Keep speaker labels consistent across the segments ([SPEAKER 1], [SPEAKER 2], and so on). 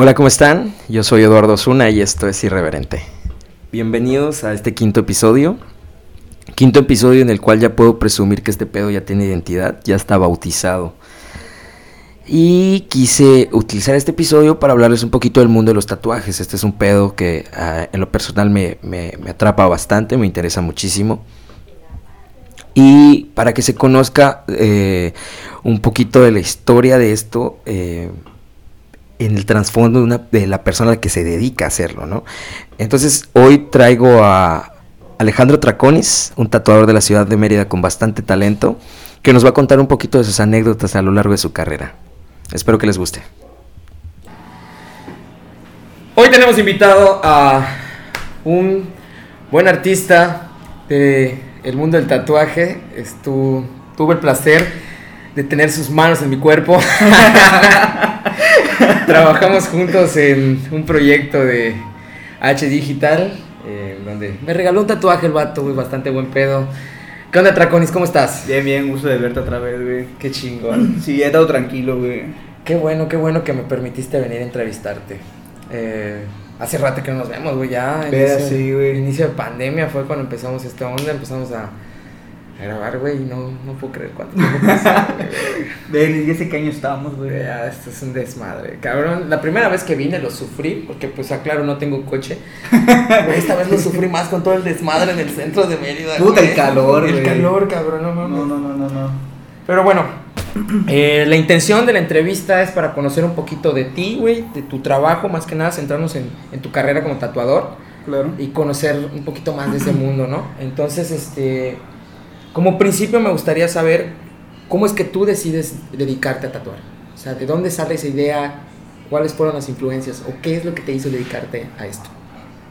[SPEAKER 1] Hola, ¿cómo están? Yo soy Eduardo Zuna y esto es Irreverente. Bienvenidos a este quinto episodio. Quinto episodio en el cual ya puedo presumir que este pedo ya tiene identidad, ya está bautizado. Y quise utilizar este episodio para hablarles un poquito del mundo de los tatuajes. Este es un pedo que ah, en lo personal me, me, atrapa bastante, me interesa muchísimo. Y para que se conozca eh, un poquito de la historia de esto, eh, en el trasfondo de, de la persona que se dedica a hacerlo, ¿no? Entonces hoy traigo a Alejandro Traconis, un tatuador de la ciudad de Mérida con bastante talento, que nos va a contar un poquito de sus anécdotas a lo largo de su carrera. Espero que les guste. Hoy tenemos invitado a un buen artista de el mundo del tatuaje. Tuve el placer de tener sus manos en mi cuerpo. Trabajamos juntos en un proyecto de H Digital, eh, donde me regaló un tatuaje el vato, güey, bastante buen pedo. ¿Qué onda, Traconis? ¿Cómo estás?
[SPEAKER 2] Bien, bien, gusto de verte otra vez, güey.
[SPEAKER 1] Qué chingón.
[SPEAKER 2] Sí, he estado tranquilo, güey.
[SPEAKER 1] Qué bueno, qué bueno que me permitiste venir a entrevistarte. Eh, hace rato que no nos vemos, güey, ya.
[SPEAKER 2] Vea,
[SPEAKER 1] inicio,
[SPEAKER 2] sí, güey.
[SPEAKER 1] inicio de pandemia fue cuando empezamos esta onda, empezamos a, a grabar, güey, y no, no puedo creer cuánto tiempo pasó.
[SPEAKER 2] Ven, sé qué año estábamos, güey.
[SPEAKER 1] Ya, esto es un desmadre. Cabrón, la primera vez que vine lo sufrí, porque pues aclaro, no tengo coche. Esta vez lo sufrí más con todo el desmadre en el centro de Mérida.
[SPEAKER 2] Puta, el calor,
[SPEAKER 1] El
[SPEAKER 2] güey.
[SPEAKER 1] calor, cabrón, no mames.
[SPEAKER 2] No, no, no, no, no.
[SPEAKER 1] Pero bueno, eh, la intención de la entrevista es para conocer un poquito de ti, güey, de tu trabajo, más que nada centrarnos en, en tu carrera como tatuador
[SPEAKER 2] Claro.
[SPEAKER 1] y conocer un poquito más de ese mundo, ¿no? Entonces, este, como principio me gustaría saber cómo es que tú decides dedicarte a tatuar. O sea, ¿de dónde sale esa idea? ¿Cuáles fueron las influencias? ¿O qué es lo que te hizo dedicarte a esto?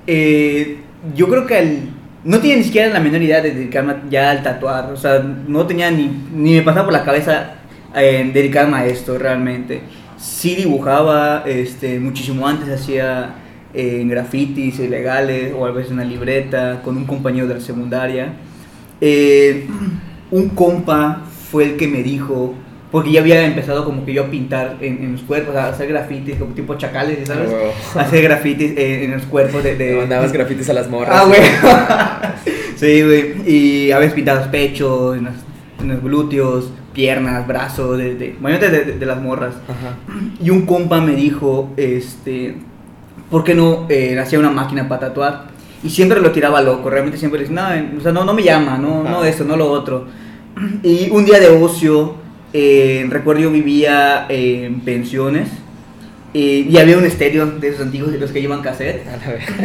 [SPEAKER 2] Eh, yo creo que al- no tenía ni siquiera la menor idea de dedicarme ya al tatuar. O sea, no tenía ni, ni me pasaba por la cabeza eh, dedicarme a esto realmente. Sí dibujaba, este, muchísimo antes hacía eh, grafitis ilegales o a veces una libreta con un compañero de la secundaria. Eh, un compa fue el que me dijo, porque ya había empezado como que yo a pintar en, en los cuerpos, a hacer grafitis como tipo chacales, ¿sabes? hacer grafitis en, en los cuerpos de... de
[SPEAKER 1] mandabas grafitis a las morras.
[SPEAKER 2] Ah, güey. sí, güey. Y a veces pintabas pecho, en los, en los glúteos, piernas, brazos, de, de, de, de- de las morras.
[SPEAKER 1] Ajá.
[SPEAKER 2] Y un compa me dijo, este, ¿por qué no eh, hacía una máquina para tatuar? Y siempre lo tiraba loco, realmente siempre le decía, no, o sea, no, no me llama, no, no esto, no lo otro. Y un día de ocio, eh, recuerdo yo vivía eh, en pensiones eh, y había un estéreo de esos antiguos de los que llevan cassette.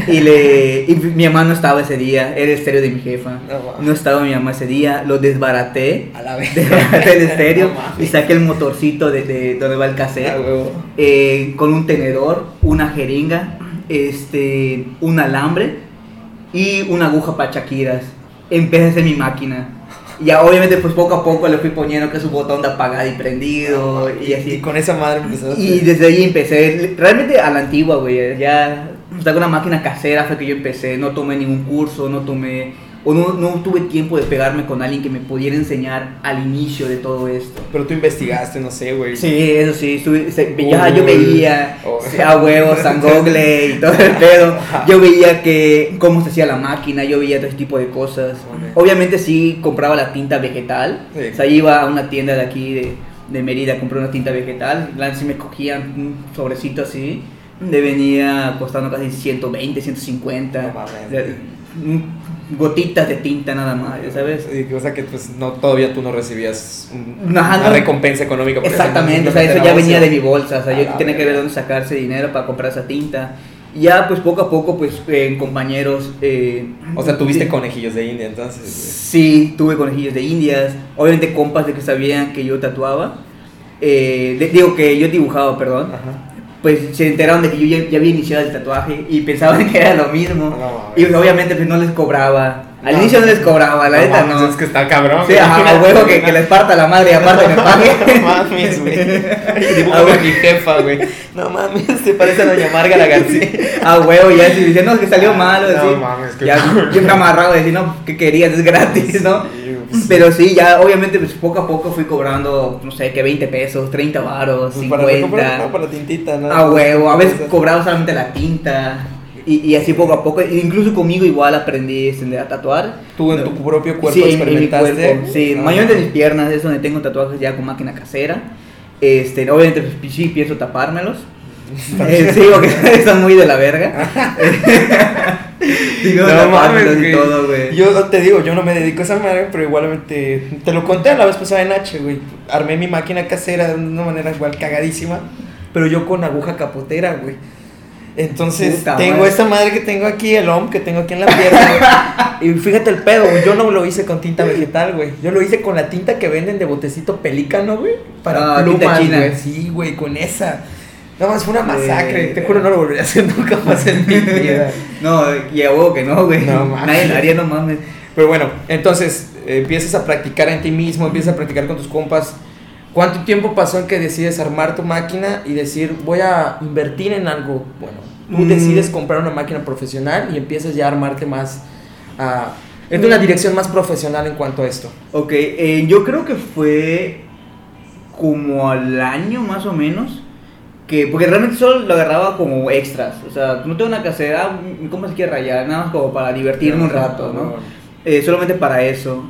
[SPEAKER 2] Y, le, y mi mamá no estaba ese día, era el estéreo de mi jefa.
[SPEAKER 1] No
[SPEAKER 2] estaba mi mamá ese día, lo desbaraté,
[SPEAKER 1] A la vez.
[SPEAKER 2] desbaraté el estéreo
[SPEAKER 1] No
[SPEAKER 2] y saqué el motorcito de, de donde va el cassette eh, con un tenedor, una jeringa, este, un alambre y una aguja para chaquiras. Empecé a hacer mi máquina. Ya obviamente pues poco a poco le fui poniendo que su botón de apagado y prendido y así.
[SPEAKER 1] Y con esa madre empezaste.
[SPEAKER 2] Y desde ahí empecé, realmente a la antigua, güey, ya, o sea, con una máquina casera fue que yo empecé, no tomé ningún curso, no tomé, o no, no tuve tiempo de pegarme con alguien que me pudiera enseñar al inicio de todo esto.
[SPEAKER 1] Pero tú investigaste, no sé, güey.
[SPEAKER 2] Sí, eso sí, estuve- se- ya yo veía
[SPEAKER 1] Oh.
[SPEAKER 2] a huevos, San Google y todo el pedo. Yo veía que cómo se hacía la máquina, yo veía todo ese tipo de cosas. Obviamente sí compraba la tinta vegetal.
[SPEAKER 1] Sí.
[SPEAKER 2] O sea, iba a una tienda de aquí de, de Mérida a comprar una tinta vegetal. Sí me cogían un sobrecito así. Le venía costando casi 120, 150.
[SPEAKER 1] No
[SPEAKER 2] gotitas de tinta nada más, ¿sabes?
[SPEAKER 1] O sea que pues no, todavía tú no recibías un-
[SPEAKER 2] Ajá,
[SPEAKER 1] una
[SPEAKER 2] no.
[SPEAKER 1] recompensa económica. por eso,
[SPEAKER 2] Exactamente, o sea, eso ya venía de mi bolsa, o sea, yo tenía que ver dónde sacarse dinero para comprar esa tinta. Ya, pues poco a poco, pues eh, compañeros. eh,
[SPEAKER 1] O sea, tuviste conejillos de India entonces.
[SPEAKER 2] Sí, tuve conejillos de indias, obviamente compas de que sabían que yo tatuaba. Eh, de- digo que yo dibujaba, perdón.
[SPEAKER 1] Ajá.
[SPEAKER 2] Pues se enteraron de que yo ya, ya había iniciado el tatuaje y pensaban que era lo mismo.
[SPEAKER 1] No
[SPEAKER 2] y obviamente pues no les cobraba. Al
[SPEAKER 1] No.
[SPEAKER 2] inicio no les cobraba, la neta no.
[SPEAKER 1] Es que está cabrón.
[SPEAKER 2] Sí, ajá, a
[SPEAKER 1] Imagínate.
[SPEAKER 2] huevo que, que les parta la madre y aparte me pague.
[SPEAKER 1] No mames, güey.
[SPEAKER 2] A
[SPEAKER 1] mi jefa, güey. No mames, se parece a Doña Márgara García.
[SPEAKER 2] A huevo, ya si dicen, no, que salió malo,
[SPEAKER 1] No
[SPEAKER 2] así.
[SPEAKER 1] mames, qué
[SPEAKER 2] ya
[SPEAKER 1] cabrón.
[SPEAKER 2] bien amarrado, decir, no, que querías, es gratis, ¿no?
[SPEAKER 1] Sí,
[SPEAKER 2] Pero sí, ya obviamente pues, poco a poco fui cobrando, no sé, que 20 pesos, 30 varos,
[SPEAKER 1] Pues
[SPEAKER 2] 50.
[SPEAKER 1] para, comprar, no, para tintita, ¿no?
[SPEAKER 2] A huevo, a veces cobraba solamente la tinta. Y, y así poco a poco, incluso conmigo igual aprendí este, a tatuar.
[SPEAKER 1] Tú en tu propio cuerpo
[SPEAKER 2] Sí, en- en mi
[SPEAKER 1] experimentaste.
[SPEAKER 2] cuerpo, sí,
[SPEAKER 1] No.
[SPEAKER 2] mayormente en mis piernas es donde tengo tatuajes ya con máquina casera. Este, obviamente pues, sí pienso tapármelos. Eh, sí, porque están muy de la verga. Sí,
[SPEAKER 1] No
[SPEAKER 2] no,
[SPEAKER 1] mames,
[SPEAKER 2] tapármelos y
[SPEAKER 1] güey.
[SPEAKER 2] todo, güey.
[SPEAKER 1] Yo te digo, yo no me dedico a esa madre, pero igualmente te lo conté a la vez pasada en H, güey. Armé mi máquina casera de una manera igual cagadísima, pero yo con aguja capotera, güey. Entonces,
[SPEAKER 2] Puta
[SPEAKER 1] tengo
[SPEAKER 2] madre.
[SPEAKER 1] esta madre que tengo aquí, el OM que tengo aquí en la pierna, güey. Y fíjate el pedo, güey. Yo no lo hice con tinta vegetal, güey. Yo lo hice con la tinta que venden de botecito pelícano, güey. Para
[SPEAKER 2] Ah, tinta
[SPEAKER 1] plumas,
[SPEAKER 2] china.
[SPEAKER 1] güey. Sí, güey, con esa. No más, fue una masacre. Te juro, no lo volvería a hacer nunca más en mi vida.
[SPEAKER 2] No, y a huevo que no, güey.
[SPEAKER 1] No mames.
[SPEAKER 2] Nadie lo haría, no mames.
[SPEAKER 1] Pero bueno, entonces eh, empiezas a practicar en ti mismo, empiezas a practicar con tus compas. ¿Cuánto tiempo pasó en que decides armar tu máquina y decir, voy a invertir en algo? Bueno, tú
[SPEAKER 2] Mm.
[SPEAKER 1] decides comprar una máquina profesional y empiezas ya a armarte más, a, en una dirección más profesional en cuanto a esto.
[SPEAKER 2] Ok, eh, yo creo que fue como al año más o menos. Que, porque realmente solo lo agarraba como extras. O sea, no tengo una casera, ah, compa se quiere rayar, nada más como para divertirme un rato, ¿no? Eh, solamente para eso.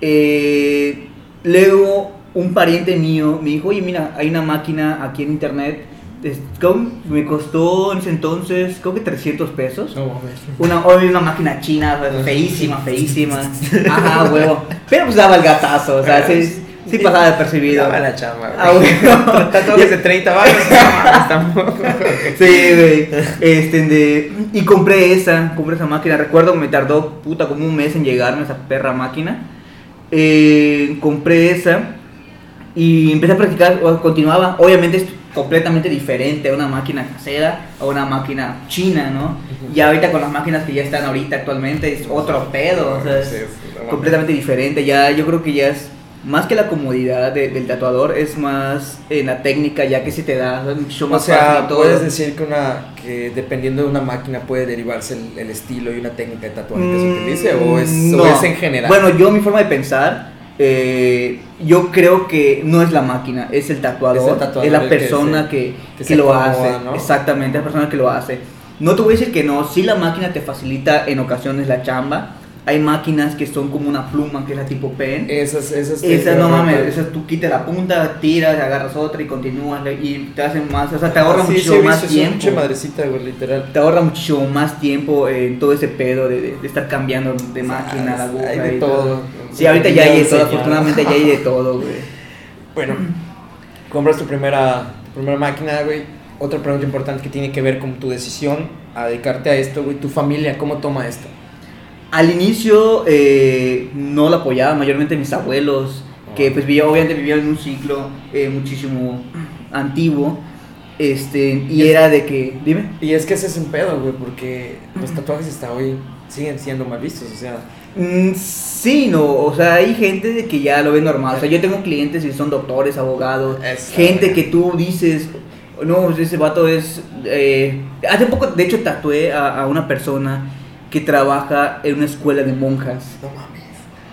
[SPEAKER 2] Eh, luego, un pariente mío me dijo, oye, mira, hay una máquina aquí en internet. es- ¿cómo? Me costó en ese entonces, creo que 300 pesos.
[SPEAKER 1] Mames.
[SPEAKER 2] Una, una máquina china, feísima, feísima. Ajá, huevo. Pero pues daba el gatazo, o sea, sí, sí pasaba depercibido.
[SPEAKER 1] Daba la chamba,
[SPEAKER 2] Ah, bueno.
[SPEAKER 1] Tatuajes de 30 baros, tampoco.
[SPEAKER 2] Sí, güey. Este, de, y compré esa, compré esa máquina. Recuerdo que me tardó, puta, como un mes en llegarme esa perra máquina. Eh, compré esa y empecé a practicar, continuaba. Obviamente es completamente diferente a una máquina casera a una máquina china, ¿no? Y ahorita con las máquinas que ya están ahorita actualmente es otro pedo, o sea, es
[SPEAKER 1] Sí, sí,
[SPEAKER 2] completamente diferente. Ya yo creo que ya es más que la comodidad de- del tatuador, es más en la técnica, ya que si te da es mucho
[SPEAKER 1] O
[SPEAKER 2] más
[SPEAKER 1] sea,
[SPEAKER 2] fácil y todo.
[SPEAKER 1] puedes decir que una que dependiendo de una máquina puede derivarse el, el estilo y una técnica de tatuaje que se
[SPEAKER 2] Mm,
[SPEAKER 1] utilice o es,
[SPEAKER 2] no.
[SPEAKER 1] o es en general.
[SPEAKER 2] Bueno, yo mi forma de pensar, eh, yo creo que no es la máquina, es el tatuador,
[SPEAKER 1] Es
[SPEAKER 2] es,
[SPEAKER 1] el tatuador
[SPEAKER 2] la
[SPEAKER 1] el que
[SPEAKER 2] persona
[SPEAKER 1] se-
[SPEAKER 2] que,
[SPEAKER 1] que se
[SPEAKER 2] lo
[SPEAKER 1] acomoda,
[SPEAKER 2] hace.
[SPEAKER 1] ¿no?
[SPEAKER 2] Exactamente, es la persona que lo hace. No te voy a decir que no, si la máquina te facilita en ocasiones la chamba. Hay máquinas que son como una pluma, que es la tipo pen.
[SPEAKER 1] esas, esas,
[SPEAKER 2] Esa no mames,
[SPEAKER 1] esas
[SPEAKER 2] esa tú quitas la punta, tiras, agarras otra y continúas y te hacen más, o sea, te ahorra
[SPEAKER 1] Ah, sí,
[SPEAKER 2] mucho
[SPEAKER 1] sí,
[SPEAKER 2] más tiempo
[SPEAKER 1] madrecita, güey, literal.
[SPEAKER 2] te ahorra muchísimo más tiempo en todo ese pedo de, de- de estar cambiando de máquina, la aguja
[SPEAKER 1] Hay de
[SPEAKER 2] y
[SPEAKER 1] todo.
[SPEAKER 2] Sí, ahorita ya hay de todo, afortunadamente ya hay de todo, güey.
[SPEAKER 1] Bueno, compras tu primera, tu primera máquina, güey. Otra pregunta importante que tiene que ver con tu decisión a dedicarte a esto, güey. Tu familia, ¿cómo toma esto?
[SPEAKER 2] Al inicio eh, no la apoyaba, mayormente mis abuelos, que pues vivía, obviamente vivían en un ciclo eh, muchísimo antiguo, este, y era de que, dime.
[SPEAKER 1] Y es que ese es un pedo, güey, porque los tatuajes hasta hoy siguen siendo mal vistos, o sea.
[SPEAKER 2] Mm, sí, no, o sea, hay gente de que ya lo ve normal. O sea, yo tengo clientes y son doctores, abogados, gente
[SPEAKER 1] güey.
[SPEAKER 2] que tú dices, no, ese vato es. eh, hace poco, de hecho, tatué a, a una persona que trabaja en una escuela de monjas.
[SPEAKER 1] No mames.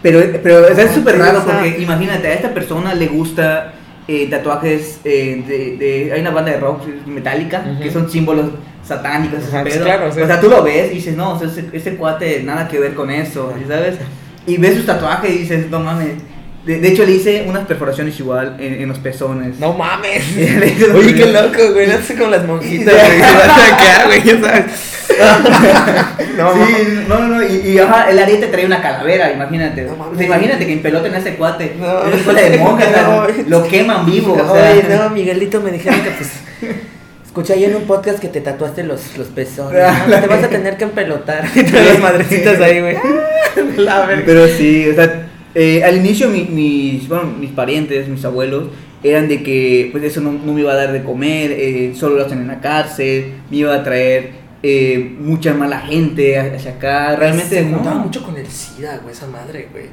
[SPEAKER 2] Pero, pero es súper raro porque imagínate, a esta persona le gusta eh, tatuajes eh, de, de- Hay una banda de rock metálica
[SPEAKER 1] Ujú.
[SPEAKER 2] que son símbolos satánicos.
[SPEAKER 1] Ajá,
[SPEAKER 2] pedo.
[SPEAKER 1] claro, o
[SPEAKER 2] o,
[SPEAKER 1] sea-
[SPEAKER 2] tú lo ves y dices, no, o sea, ese, ese cuate nada que ver con eso, ¿sabes? Y ves sus tatuajes y dices, no mames. De, de hecho, le hice unas perforaciones igual en, en los pezones.
[SPEAKER 1] No mames. Oye, qué loco, güey. No sé con las monjitas, güey. Se van a sacar, güey, ya sabes. No,
[SPEAKER 2] sí, no, no, no, y, y ajá, el ariete trae una calavera, imagínate.
[SPEAKER 1] No mames.
[SPEAKER 2] o sea, imagínate que empeloten a ese cuate.
[SPEAKER 1] No.
[SPEAKER 2] escuela de sea, lo queman vivo, o sea.
[SPEAKER 1] Oye, no, Miguelito, me dijeron que pues. Escuché ahí en un podcast que te tatuaste los, los pezones. ¿no? Te vas a tener que empelotar. Y todas las madrecitas ahí, güey.
[SPEAKER 2] Pero sí, o sea, eh, al inicio mi- mis, bueno, mis parientes, mis abuelos, eran de que pues eso no, no me iba a dar de comer, eh, solo lo hacen en la cárcel, me iba a traer eh, mucha mala gente hacia acá, realmente
[SPEAKER 1] se
[SPEAKER 2] no.
[SPEAKER 1] juntaba mucho con el SIDA, güey, esa madre, güey.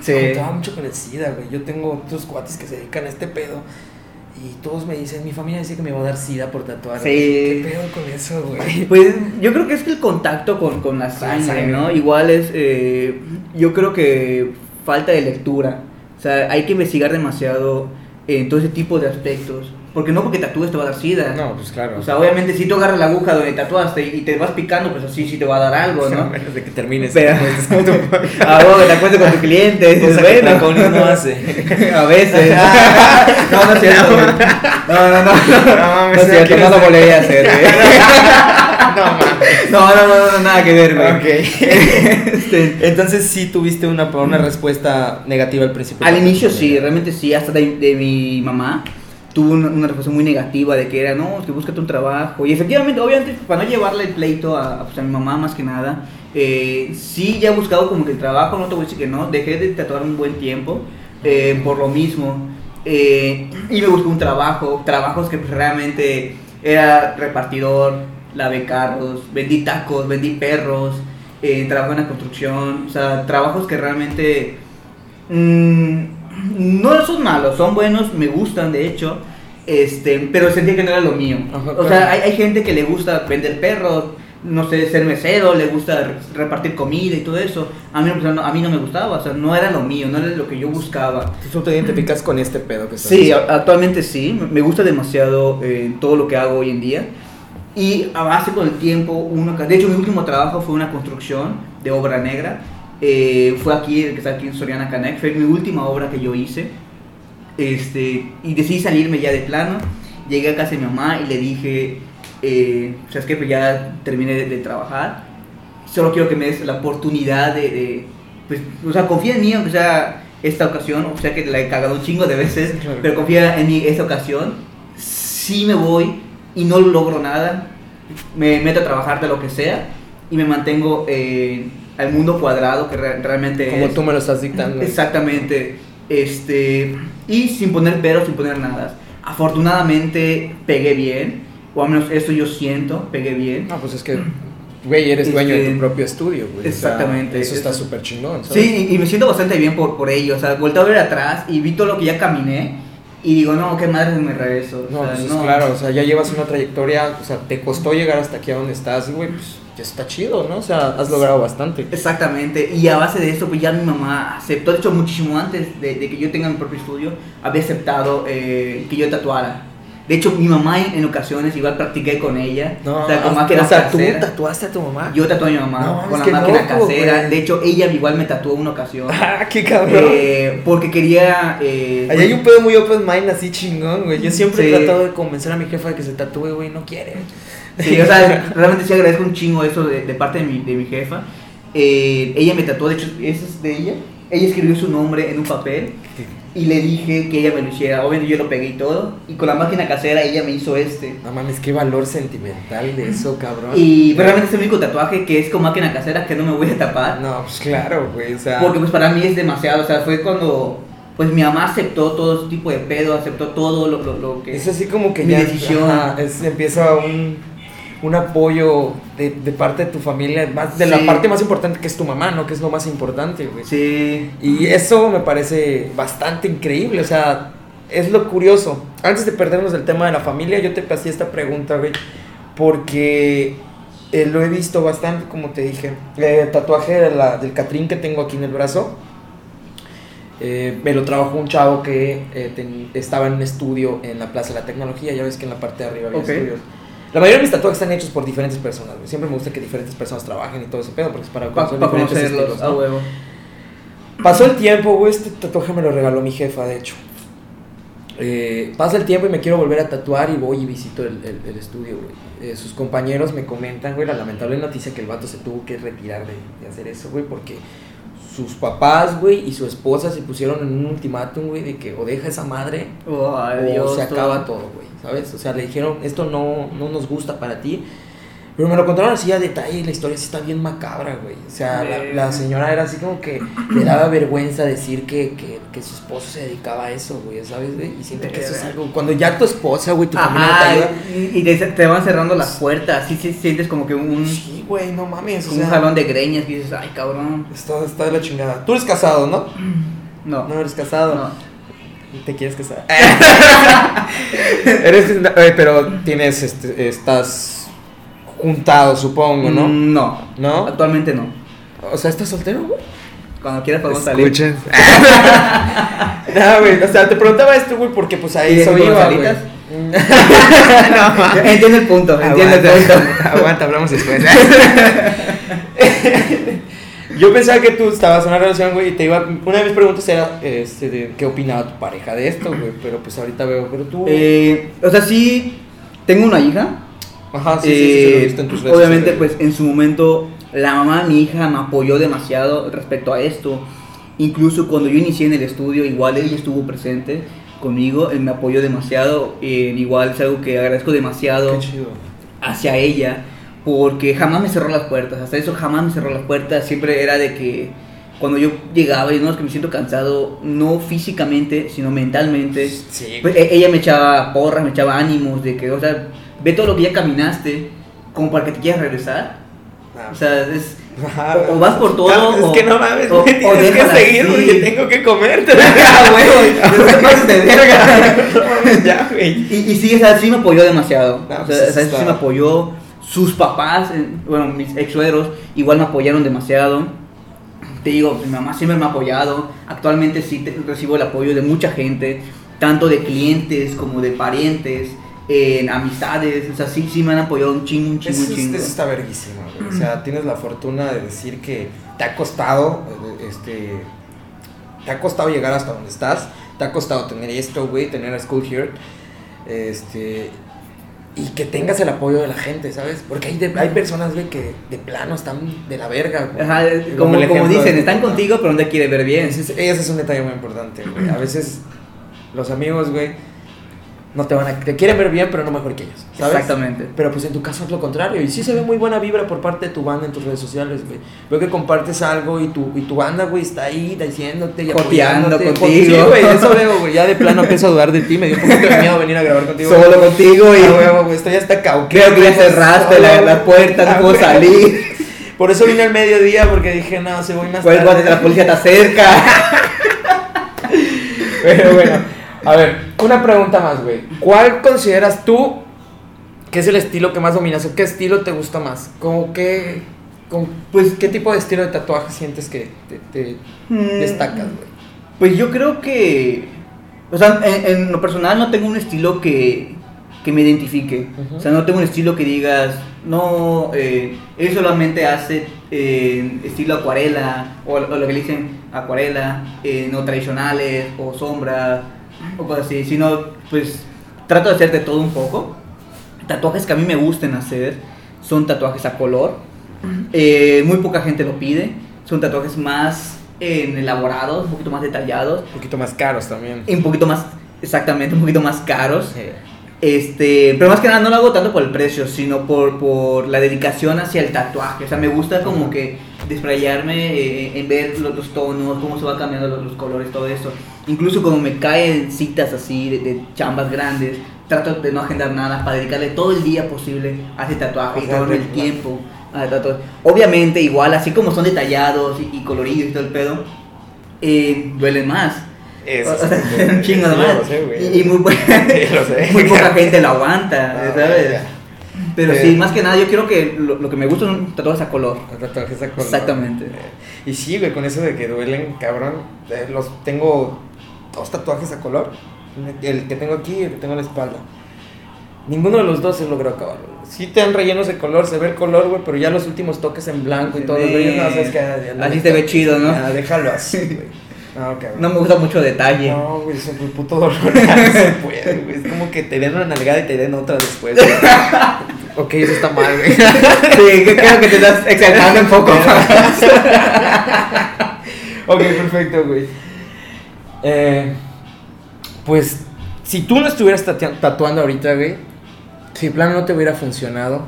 [SPEAKER 2] Sí.
[SPEAKER 1] Se juntaba mucho con el SIDA, güey. Yo tengo otros cuates que se dedican a este pedo. Y todos me dicen, mi familia dice que me va a dar SIDA por tatuar.
[SPEAKER 2] Sí.
[SPEAKER 1] ¿Qué pedo con eso, güey?
[SPEAKER 2] Pues yo creo que es que el contacto con, con la sangre,
[SPEAKER 1] sangre.
[SPEAKER 2] ¿no? Igual es, eh, yo creo que falta de lectura. O sea, hay que investigar demasiado en todo ese tipo de aspectos. Porque no porque tatúes te va a dar sida.
[SPEAKER 1] No, pues claro.
[SPEAKER 2] O sea, obviamente si tú agarras la aguja donde tatuaste y te vas picando, pues así sí te va a dar algo,
[SPEAKER 1] a
[SPEAKER 2] ¿no?
[SPEAKER 1] menos de que termines.
[SPEAKER 2] Pero,
[SPEAKER 1] con tu-
[SPEAKER 2] a vos, te acuestes con tu cliente, dices,
[SPEAKER 1] Cosa que
[SPEAKER 2] bueno.
[SPEAKER 1] Tacones no hace.
[SPEAKER 2] A veces. no, no es cierto. No, no, no. No,
[SPEAKER 1] No mames,
[SPEAKER 2] no cierto,
[SPEAKER 1] ¿qué
[SPEAKER 2] no lo volvería a hacer,
[SPEAKER 1] no.
[SPEAKER 2] No, no, no, no, nada que ver, güey.
[SPEAKER 1] Ok.
[SPEAKER 2] Este,
[SPEAKER 1] Entonces sí tuviste una, una respuesta negativa al principio.
[SPEAKER 2] Al inicio sí, realmente sí, hasta de mi mamá tuvo una, una respuesta muy negativa de que era, no, es que búscate un trabajo. Y efectivamente, obviamente, para no llevarle el pleito a, pues, mi mamá más que nada, eh, sí ya he buscado como que el trabajo, no te voy a decir que no, dejé de tatuar un buen tiempo eh, por lo mismo. Eh, y me busqué un trabajo, trabajos que pues, realmente era repartidor, lavé carros, vendí tacos, vendí perros, trabajo en la construcción, o sea, trabajos que realmente mm, no son malos, son buenos, me gustan de hecho, este, pero sentía que no era lo mío.
[SPEAKER 1] Ajá,
[SPEAKER 2] o sea, hay, hay gente que le gusta vender perros, no sé, ser mesero, le gusta re- repartir comida y todo eso. A mí, no- a mí no me gustaba, o sea, no era lo mío, no era lo que yo buscaba.
[SPEAKER 1] Tú te identificas con este pedo que estás
[SPEAKER 2] Sí,
[SPEAKER 1] haciendo.
[SPEAKER 2] actualmente sí, me- me gusta demasiado eh, todo lo que hago hoy en día. Y a base con el tiempo, uno, de hecho mi último trabajo fue una construcción de obra negra. Eh, fue aquí, el que está aquí en Soriana Canec, fue mi última obra que yo hice. Este, y decidí salirme ya de plano. Llegué a casa de mi mamá y le dije, eh, ¿sabes qué? Pues ya terminé de, de trabajar. Solo quiero que me des la oportunidad de, de, pues, o sea, confía en mí, aunque sea esta ocasión, o sea que la he cagado un chingo de veces,
[SPEAKER 1] Claro.
[SPEAKER 2] pero confía en mí esta ocasión. Si me voy y no logro nada, me meto a trabajar de lo que sea y me mantengo eh, al mundo cuadrado que re- realmente
[SPEAKER 1] Como
[SPEAKER 2] es.
[SPEAKER 1] tú me lo estás dictando.
[SPEAKER 2] Exactamente. Este, y sin poner pero, sin poner nada. Afortunadamente pegué bien, o al menos eso yo siento, pegué bien.
[SPEAKER 1] No, pues es que, güey, eres
[SPEAKER 2] Es
[SPEAKER 1] dueño de tu propio estudio, güey. O sea,
[SPEAKER 2] Exactamente.
[SPEAKER 1] eso está
[SPEAKER 2] Es-
[SPEAKER 1] súper chingón, ¿sabes?
[SPEAKER 2] Sí, y, me siento bastante bien por, por ello. O sea, volteo a ver atrás y vi todo lo que ya caminé y digo, no, qué madre me regreso. O
[SPEAKER 1] No,
[SPEAKER 2] sea,
[SPEAKER 1] pues es
[SPEAKER 2] no.
[SPEAKER 1] claro, o sea, ya llevas una trayectoria, o sea, te costó llegar hasta aquí a donde estás, güey, pues ya está chido, ¿no? O sea, has logrado bastante.
[SPEAKER 2] Exactamente, y a base de esto, pues ya mi mamá aceptó, de hecho, muchísimo antes de, de que yo tenga mi propio estudio, había aceptado eh, que yo tatuara. De hecho, mi mamá en, ocasiones igual practiqué con ella,
[SPEAKER 1] No,
[SPEAKER 2] o sea, con
[SPEAKER 1] o
[SPEAKER 2] máquina
[SPEAKER 1] sea, tú tatuaste a tu mamá.
[SPEAKER 2] Yo tatué a mi mamá
[SPEAKER 1] No
[SPEAKER 2] con la máquina
[SPEAKER 1] loco,
[SPEAKER 2] casera.
[SPEAKER 1] güey.
[SPEAKER 2] De hecho, ella igual me tatuó una ocasión.
[SPEAKER 1] Ah, qué cabrón.
[SPEAKER 2] eh, porque quería. Eh,
[SPEAKER 1] Ahí hay un pedo muy open mind así chingón, güey. Yo siempre
[SPEAKER 2] Sí.
[SPEAKER 1] he tratado de convencer a mi jefa de que se tatúe, güey, no quiere.
[SPEAKER 2] Sí, o sea, realmente sí agradezco un chingo eso de, de parte de mi, de mi jefa. Eh, ella me tatuó, de hecho, eso es de ella. Ella escribió su nombre en un papel y le dije que ella me lo hiciera. Obviamente yo lo pegué y todo. Y con la máquina casera ella me hizo este.
[SPEAKER 1] No mames, qué valor sentimental de eso, cabrón.
[SPEAKER 2] Y pero realmente es el único tatuaje que es con máquina casera que no me voy a tapar.
[SPEAKER 1] No, pues claro, güey, o sea.
[SPEAKER 2] Porque pues para mí es demasiado. O sea, fue cuando pues mi mamá aceptó todo ese tipo de pedo, aceptó todo lo, lo, lo que...
[SPEAKER 1] Es así como que
[SPEAKER 2] mi
[SPEAKER 1] ya
[SPEAKER 2] decisión.
[SPEAKER 1] ajá, es, empieza un, un apoyo de, de parte de tu familia, más de la parte más importante que es tu mamá, ¿no? Que es lo más importante, güey.
[SPEAKER 2] Sí.
[SPEAKER 1] Y eso me parece bastante increíble, o sea, es lo curioso. Antes de perdernos del tema de la familia, yo te hacía esta pregunta, güey, porque eh, lo he visto bastante, como te dije. El tatuaje de la- del Catrín que tengo aquí en el brazo, eh, me lo trabajó un chavo que eh, ten- estaba en un estudio en la Plaza de la Tecnología, ya ves que en la parte de arriba había estudios. La mayoría de mis tatuajes están hechos por diferentes personas, güey. Siempre me gusta que diferentes personas trabajen y todo ese pedo, porque es para conocer diferentes
[SPEAKER 2] conocerlos,
[SPEAKER 1] estilos,
[SPEAKER 2] a
[SPEAKER 1] ¿no?
[SPEAKER 2] huevo.
[SPEAKER 1] Pasó el tiempo, güey. Este tatuaje me lo regaló mi jefa, de hecho. Eh, pasa el tiempo y me quiero volver a tatuar y voy y visito el, el- el estudio, güey. Eh, sus compañeros me comentan, güey, la lamentable noticia que el vato se tuvo que retirar de, de hacer eso, güey, porque sus papás, güey, y su esposa se pusieron en un ultimátum, güey, de que o deja esa madre
[SPEAKER 2] Oh, ay,
[SPEAKER 1] o
[SPEAKER 2] Dios,
[SPEAKER 1] se acaba todo, güey, ¿sabes? O sea, le dijeron, esto no, no nos gusta para ti. Pero me lo contaron así a detalle y la historia sí está bien macabra, güey. O sea, la, la señora era así como que le daba vergüenza decir que, que, que su esposo se dedicaba a eso, güey, ¿sabes, güey? Y siento que eso es algo... Cuando ya tu esposa, güey, tu familia te ayuda...
[SPEAKER 2] y, y te, te van cerrando las puertas, sí, sí sientes como que un,
[SPEAKER 1] Sí, güey, no mames, o
[SPEAKER 2] como un
[SPEAKER 1] sea...
[SPEAKER 2] jalón de greñas y dices, ay cabrón.
[SPEAKER 1] Está, está de la chingada. Tú eres casado, ¿no?
[SPEAKER 2] No,
[SPEAKER 1] No eres casado.
[SPEAKER 2] no.
[SPEAKER 1] ¿Te quieres casar? eres... eh, pero tienes, este, estás juntado, supongo, ¿no?
[SPEAKER 2] Mm, No,
[SPEAKER 1] ¿No?
[SPEAKER 2] actualmente no.
[SPEAKER 1] O sea, ¿estás soltero, güey?
[SPEAKER 2] Cuando quieras podemos salir.
[SPEAKER 1] Escuchen. no, güey, o sea, te preguntaba esto, güey, porque pues ahí
[SPEAKER 2] ¿Y de
[SPEAKER 1] iba, güey.
[SPEAKER 2] salitas?
[SPEAKER 1] no,
[SPEAKER 2] Entiendo el punto, entiendo el punto.
[SPEAKER 1] aguanta, hablamos después. Yo pensaba que tú estabas en una relación, güey, y te iba. Una de mis preguntas era este, de qué opinaba tu pareja de esto, güey. Pero pues ahorita veo, pero tú.
[SPEAKER 2] Eh, o sea, sí, tengo una hija.
[SPEAKER 1] Ajá, sí, sí, sí, sí,
[SPEAKER 2] Eh,
[SPEAKER 1] visto en tus redes
[SPEAKER 2] obviamente,
[SPEAKER 1] sociales.
[SPEAKER 2] pues en su momento, la mamá de mi hija me apoyó demasiado respecto a esto. Incluso cuando yo inicié en el estudio, igual ella estuvo presente conmigo, él me apoyó demasiado. eh, igual es algo que agradezco demasiado hacia ella, porque jamás me cerró las puertas, hasta eso jamás me cerró las puertas, siempre era de que cuando yo llegaba y no es que me siento cansado, no físicamente, sino mentalmente,
[SPEAKER 1] Sí,
[SPEAKER 2] pues, e- ella me echaba porras, me echaba ánimos de que, o sea, ve todo lo que ya caminaste, como para que te quieras regresar.
[SPEAKER 1] Ah,
[SPEAKER 2] O sea, es, o- o vas por todo,
[SPEAKER 1] Claro,
[SPEAKER 2] o-
[SPEAKER 1] es que no mames,
[SPEAKER 2] o-
[SPEAKER 1] güey,
[SPEAKER 2] o
[SPEAKER 1] tienes que seguir
[SPEAKER 2] así.
[SPEAKER 1] porque tengo que comer.
[SPEAKER 2] Ah, huevo, no te pases de verga.
[SPEAKER 1] No mames, ya, güey.
[SPEAKER 2] Y, y sí, o sea, sí me apoyó demasiado.
[SPEAKER 1] No,
[SPEAKER 2] o sea,
[SPEAKER 1] pues,
[SPEAKER 2] o sea, eso
[SPEAKER 1] está-
[SPEAKER 2] sí me apoyó. Sus papás, bueno, mis ex suegros, igual me apoyaron demasiado. Te digo, mi mamá siempre me ha apoyado. Actualmente sí te- recibo el apoyo de mucha gente, tanto de clientes como de parientes, en amistades. O sea, sí, sí me han apoyado un chingo, un chingo, un chingo.
[SPEAKER 1] eso está verguísima, güey. O sea, tienes la fortuna de decir que te ha costado, este, te ha costado llegar hasta donde estás, te ha costado tener esto, güey, tener a School Here, este, y que tengas el apoyo de la gente, ¿sabes? Porque hay, de- hay personas, güey, que de plano están de la verga, güey.
[SPEAKER 2] Ajá,
[SPEAKER 1] Como
[SPEAKER 2] como, como dicen,
[SPEAKER 1] de-
[SPEAKER 2] están contigo, pero no te quiere ver bien.
[SPEAKER 1] Ese es, ese es un detalle muy importante, güey. A veces los amigos, güey, no te van a, te quieren ver bien, pero no mejor que ellos, ¿sabes?
[SPEAKER 2] Exactamente.
[SPEAKER 1] Pero pues en tu caso es lo contrario. Y sí se ve muy buena vibra por parte de tu banda en tus redes sociales, güey. Veo que compartes algo y tu, y tu banda, güey, está ahí diciéndote y
[SPEAKER 2] Joteando
[SPEAKER 1] apoyándote.
[SPEAKER 2] contigo.
[SPEAKER 1] Sí, güey, eso veo, güey. Ya de plano empiezo a dudar de ti. Me dio un poquito de miedo venir a grabar contigo.
[SPEAKER 2] Solo contigo y
[SPEAKER 1] Ah, güey. Estoy hasta cauqueado.
[SPEAKER 2] creo que ya cerraste la, la puerta,
[SPEAKER 1] Ah,
[SPEAKER 2] no puedo
[SPEAKER 1] güey.
[SPEAKER 2] salir.
[SPEAKER 1] Por eso vine al mediodía, porque dije, no, se voy más
[SPEAKER 2] Pues
[SPEAKER 1] tarde.
[SPEAKER 2] cuando la policía te acerca.
[SPEAKER 1] Pero bueno, a ver, una pregunta más, güey. ¿Cuál consideras tú que es el estilo que más dominas o qué estilo te gusta más? ¿Cómo qué, con, pues, qué tipo de estilo de tatuaje sientes que te, te
[SPEAKER 2] Mm.
[SPEAKER 1] destacas, güey?
[SPEAKER 2] Pues yo creo que. O sea, en, en lo personal no tengo un estilo que, que me identifique.
[SPEAKER 1] Ujú.
[SPEAKER 2] O sea, no tengo un estilo que digas, no, eh, él solamente hace eh, estilo acuarela, o, o lo que le dicen acuarela, eh, no tradicionales, o sombra, o cosas así. Sino, pues, trato de hacer de todo un poco. Tatuajes que a mí me gusten hacer son tatuajes a color. Eh, muy poca gente lo pide. Son tatuajes más eh, elaborados, un poquito más detallados,
[SPEAKER 1] Un poquito más caros también.
[SPEAKER 2] un poquito más, exactamente, un poquito más caros. Este, pero más que nada no lo hago tanto por el precio, sino por, por la dedicación hacia el tatuaje. O sea, me gusta como que desprayarme eh, en ver los, los tonos, cómo se va cambiando los, los colores, todo eso. Incluso cuando me caen citas así de, de chambas grandes, trato de no agendar nada para dedicarle todo el día posible a ese tatuaje
[SPEAKER 1] O
[SPEAKER 2] y
[SPEAKER 1] sea, de-
[SPEAKER 2] el tiempo. al tatuaje. Obviamente, igual, así como son detallados y, y coloridos y todo el pedo, eh, duelen más.
[SPEAKER 1] Eso sí,
[SPEAKER 2] un chingo de más. y, y muy,
[SPEAKER 1] sé.
[SPEAKER 2] muy poca gente lo aguanta, ¿sabes?
[SPEAKER 1] ya.
[SPEAKER 2] Pero
[SPEAKER 1] Eh.
[SPEAKER 2] sí, más que nada, yo quiero que lo, lo que me gusta son tatuajes a color.
[SPEAKER 1] Tatuajes a color.
[SPEAKER 2] Exactamente.
[SPEAKER 1] Y sí, güey, con eso de que duelen, cabrón. eh, los tengo dos tatuajes a color. El que tengo aquí y el que tengo en la espalda. Ninguno de los dos se logró acabar. Sí te dan rellenos de color, se ve el color, güey, pero ya los últimos toques en blanco y todo, no, sabes que
[SPEAKER 2] así se ve chido, ¿no?
[SPEAKER 1] déjalo así, güey. No, cabrón.
[SPEAKER 2] No me gusta mucho detalle.
[SPEAKER 1] No, güey, es un puto dolor. no se puede, güey. Es como que te den una nalgada y te den otra después. güey. ok, eso está mal, güey.
[SPEAKER 2] Sí, creo que te estás exaltando un poco más.
[SPEAKER 1] ok, perfecto, güey. Eh, pues, si tú no estuvieras tatua- tatuando ahorita, güey, si el plan no te hubiera funcionado,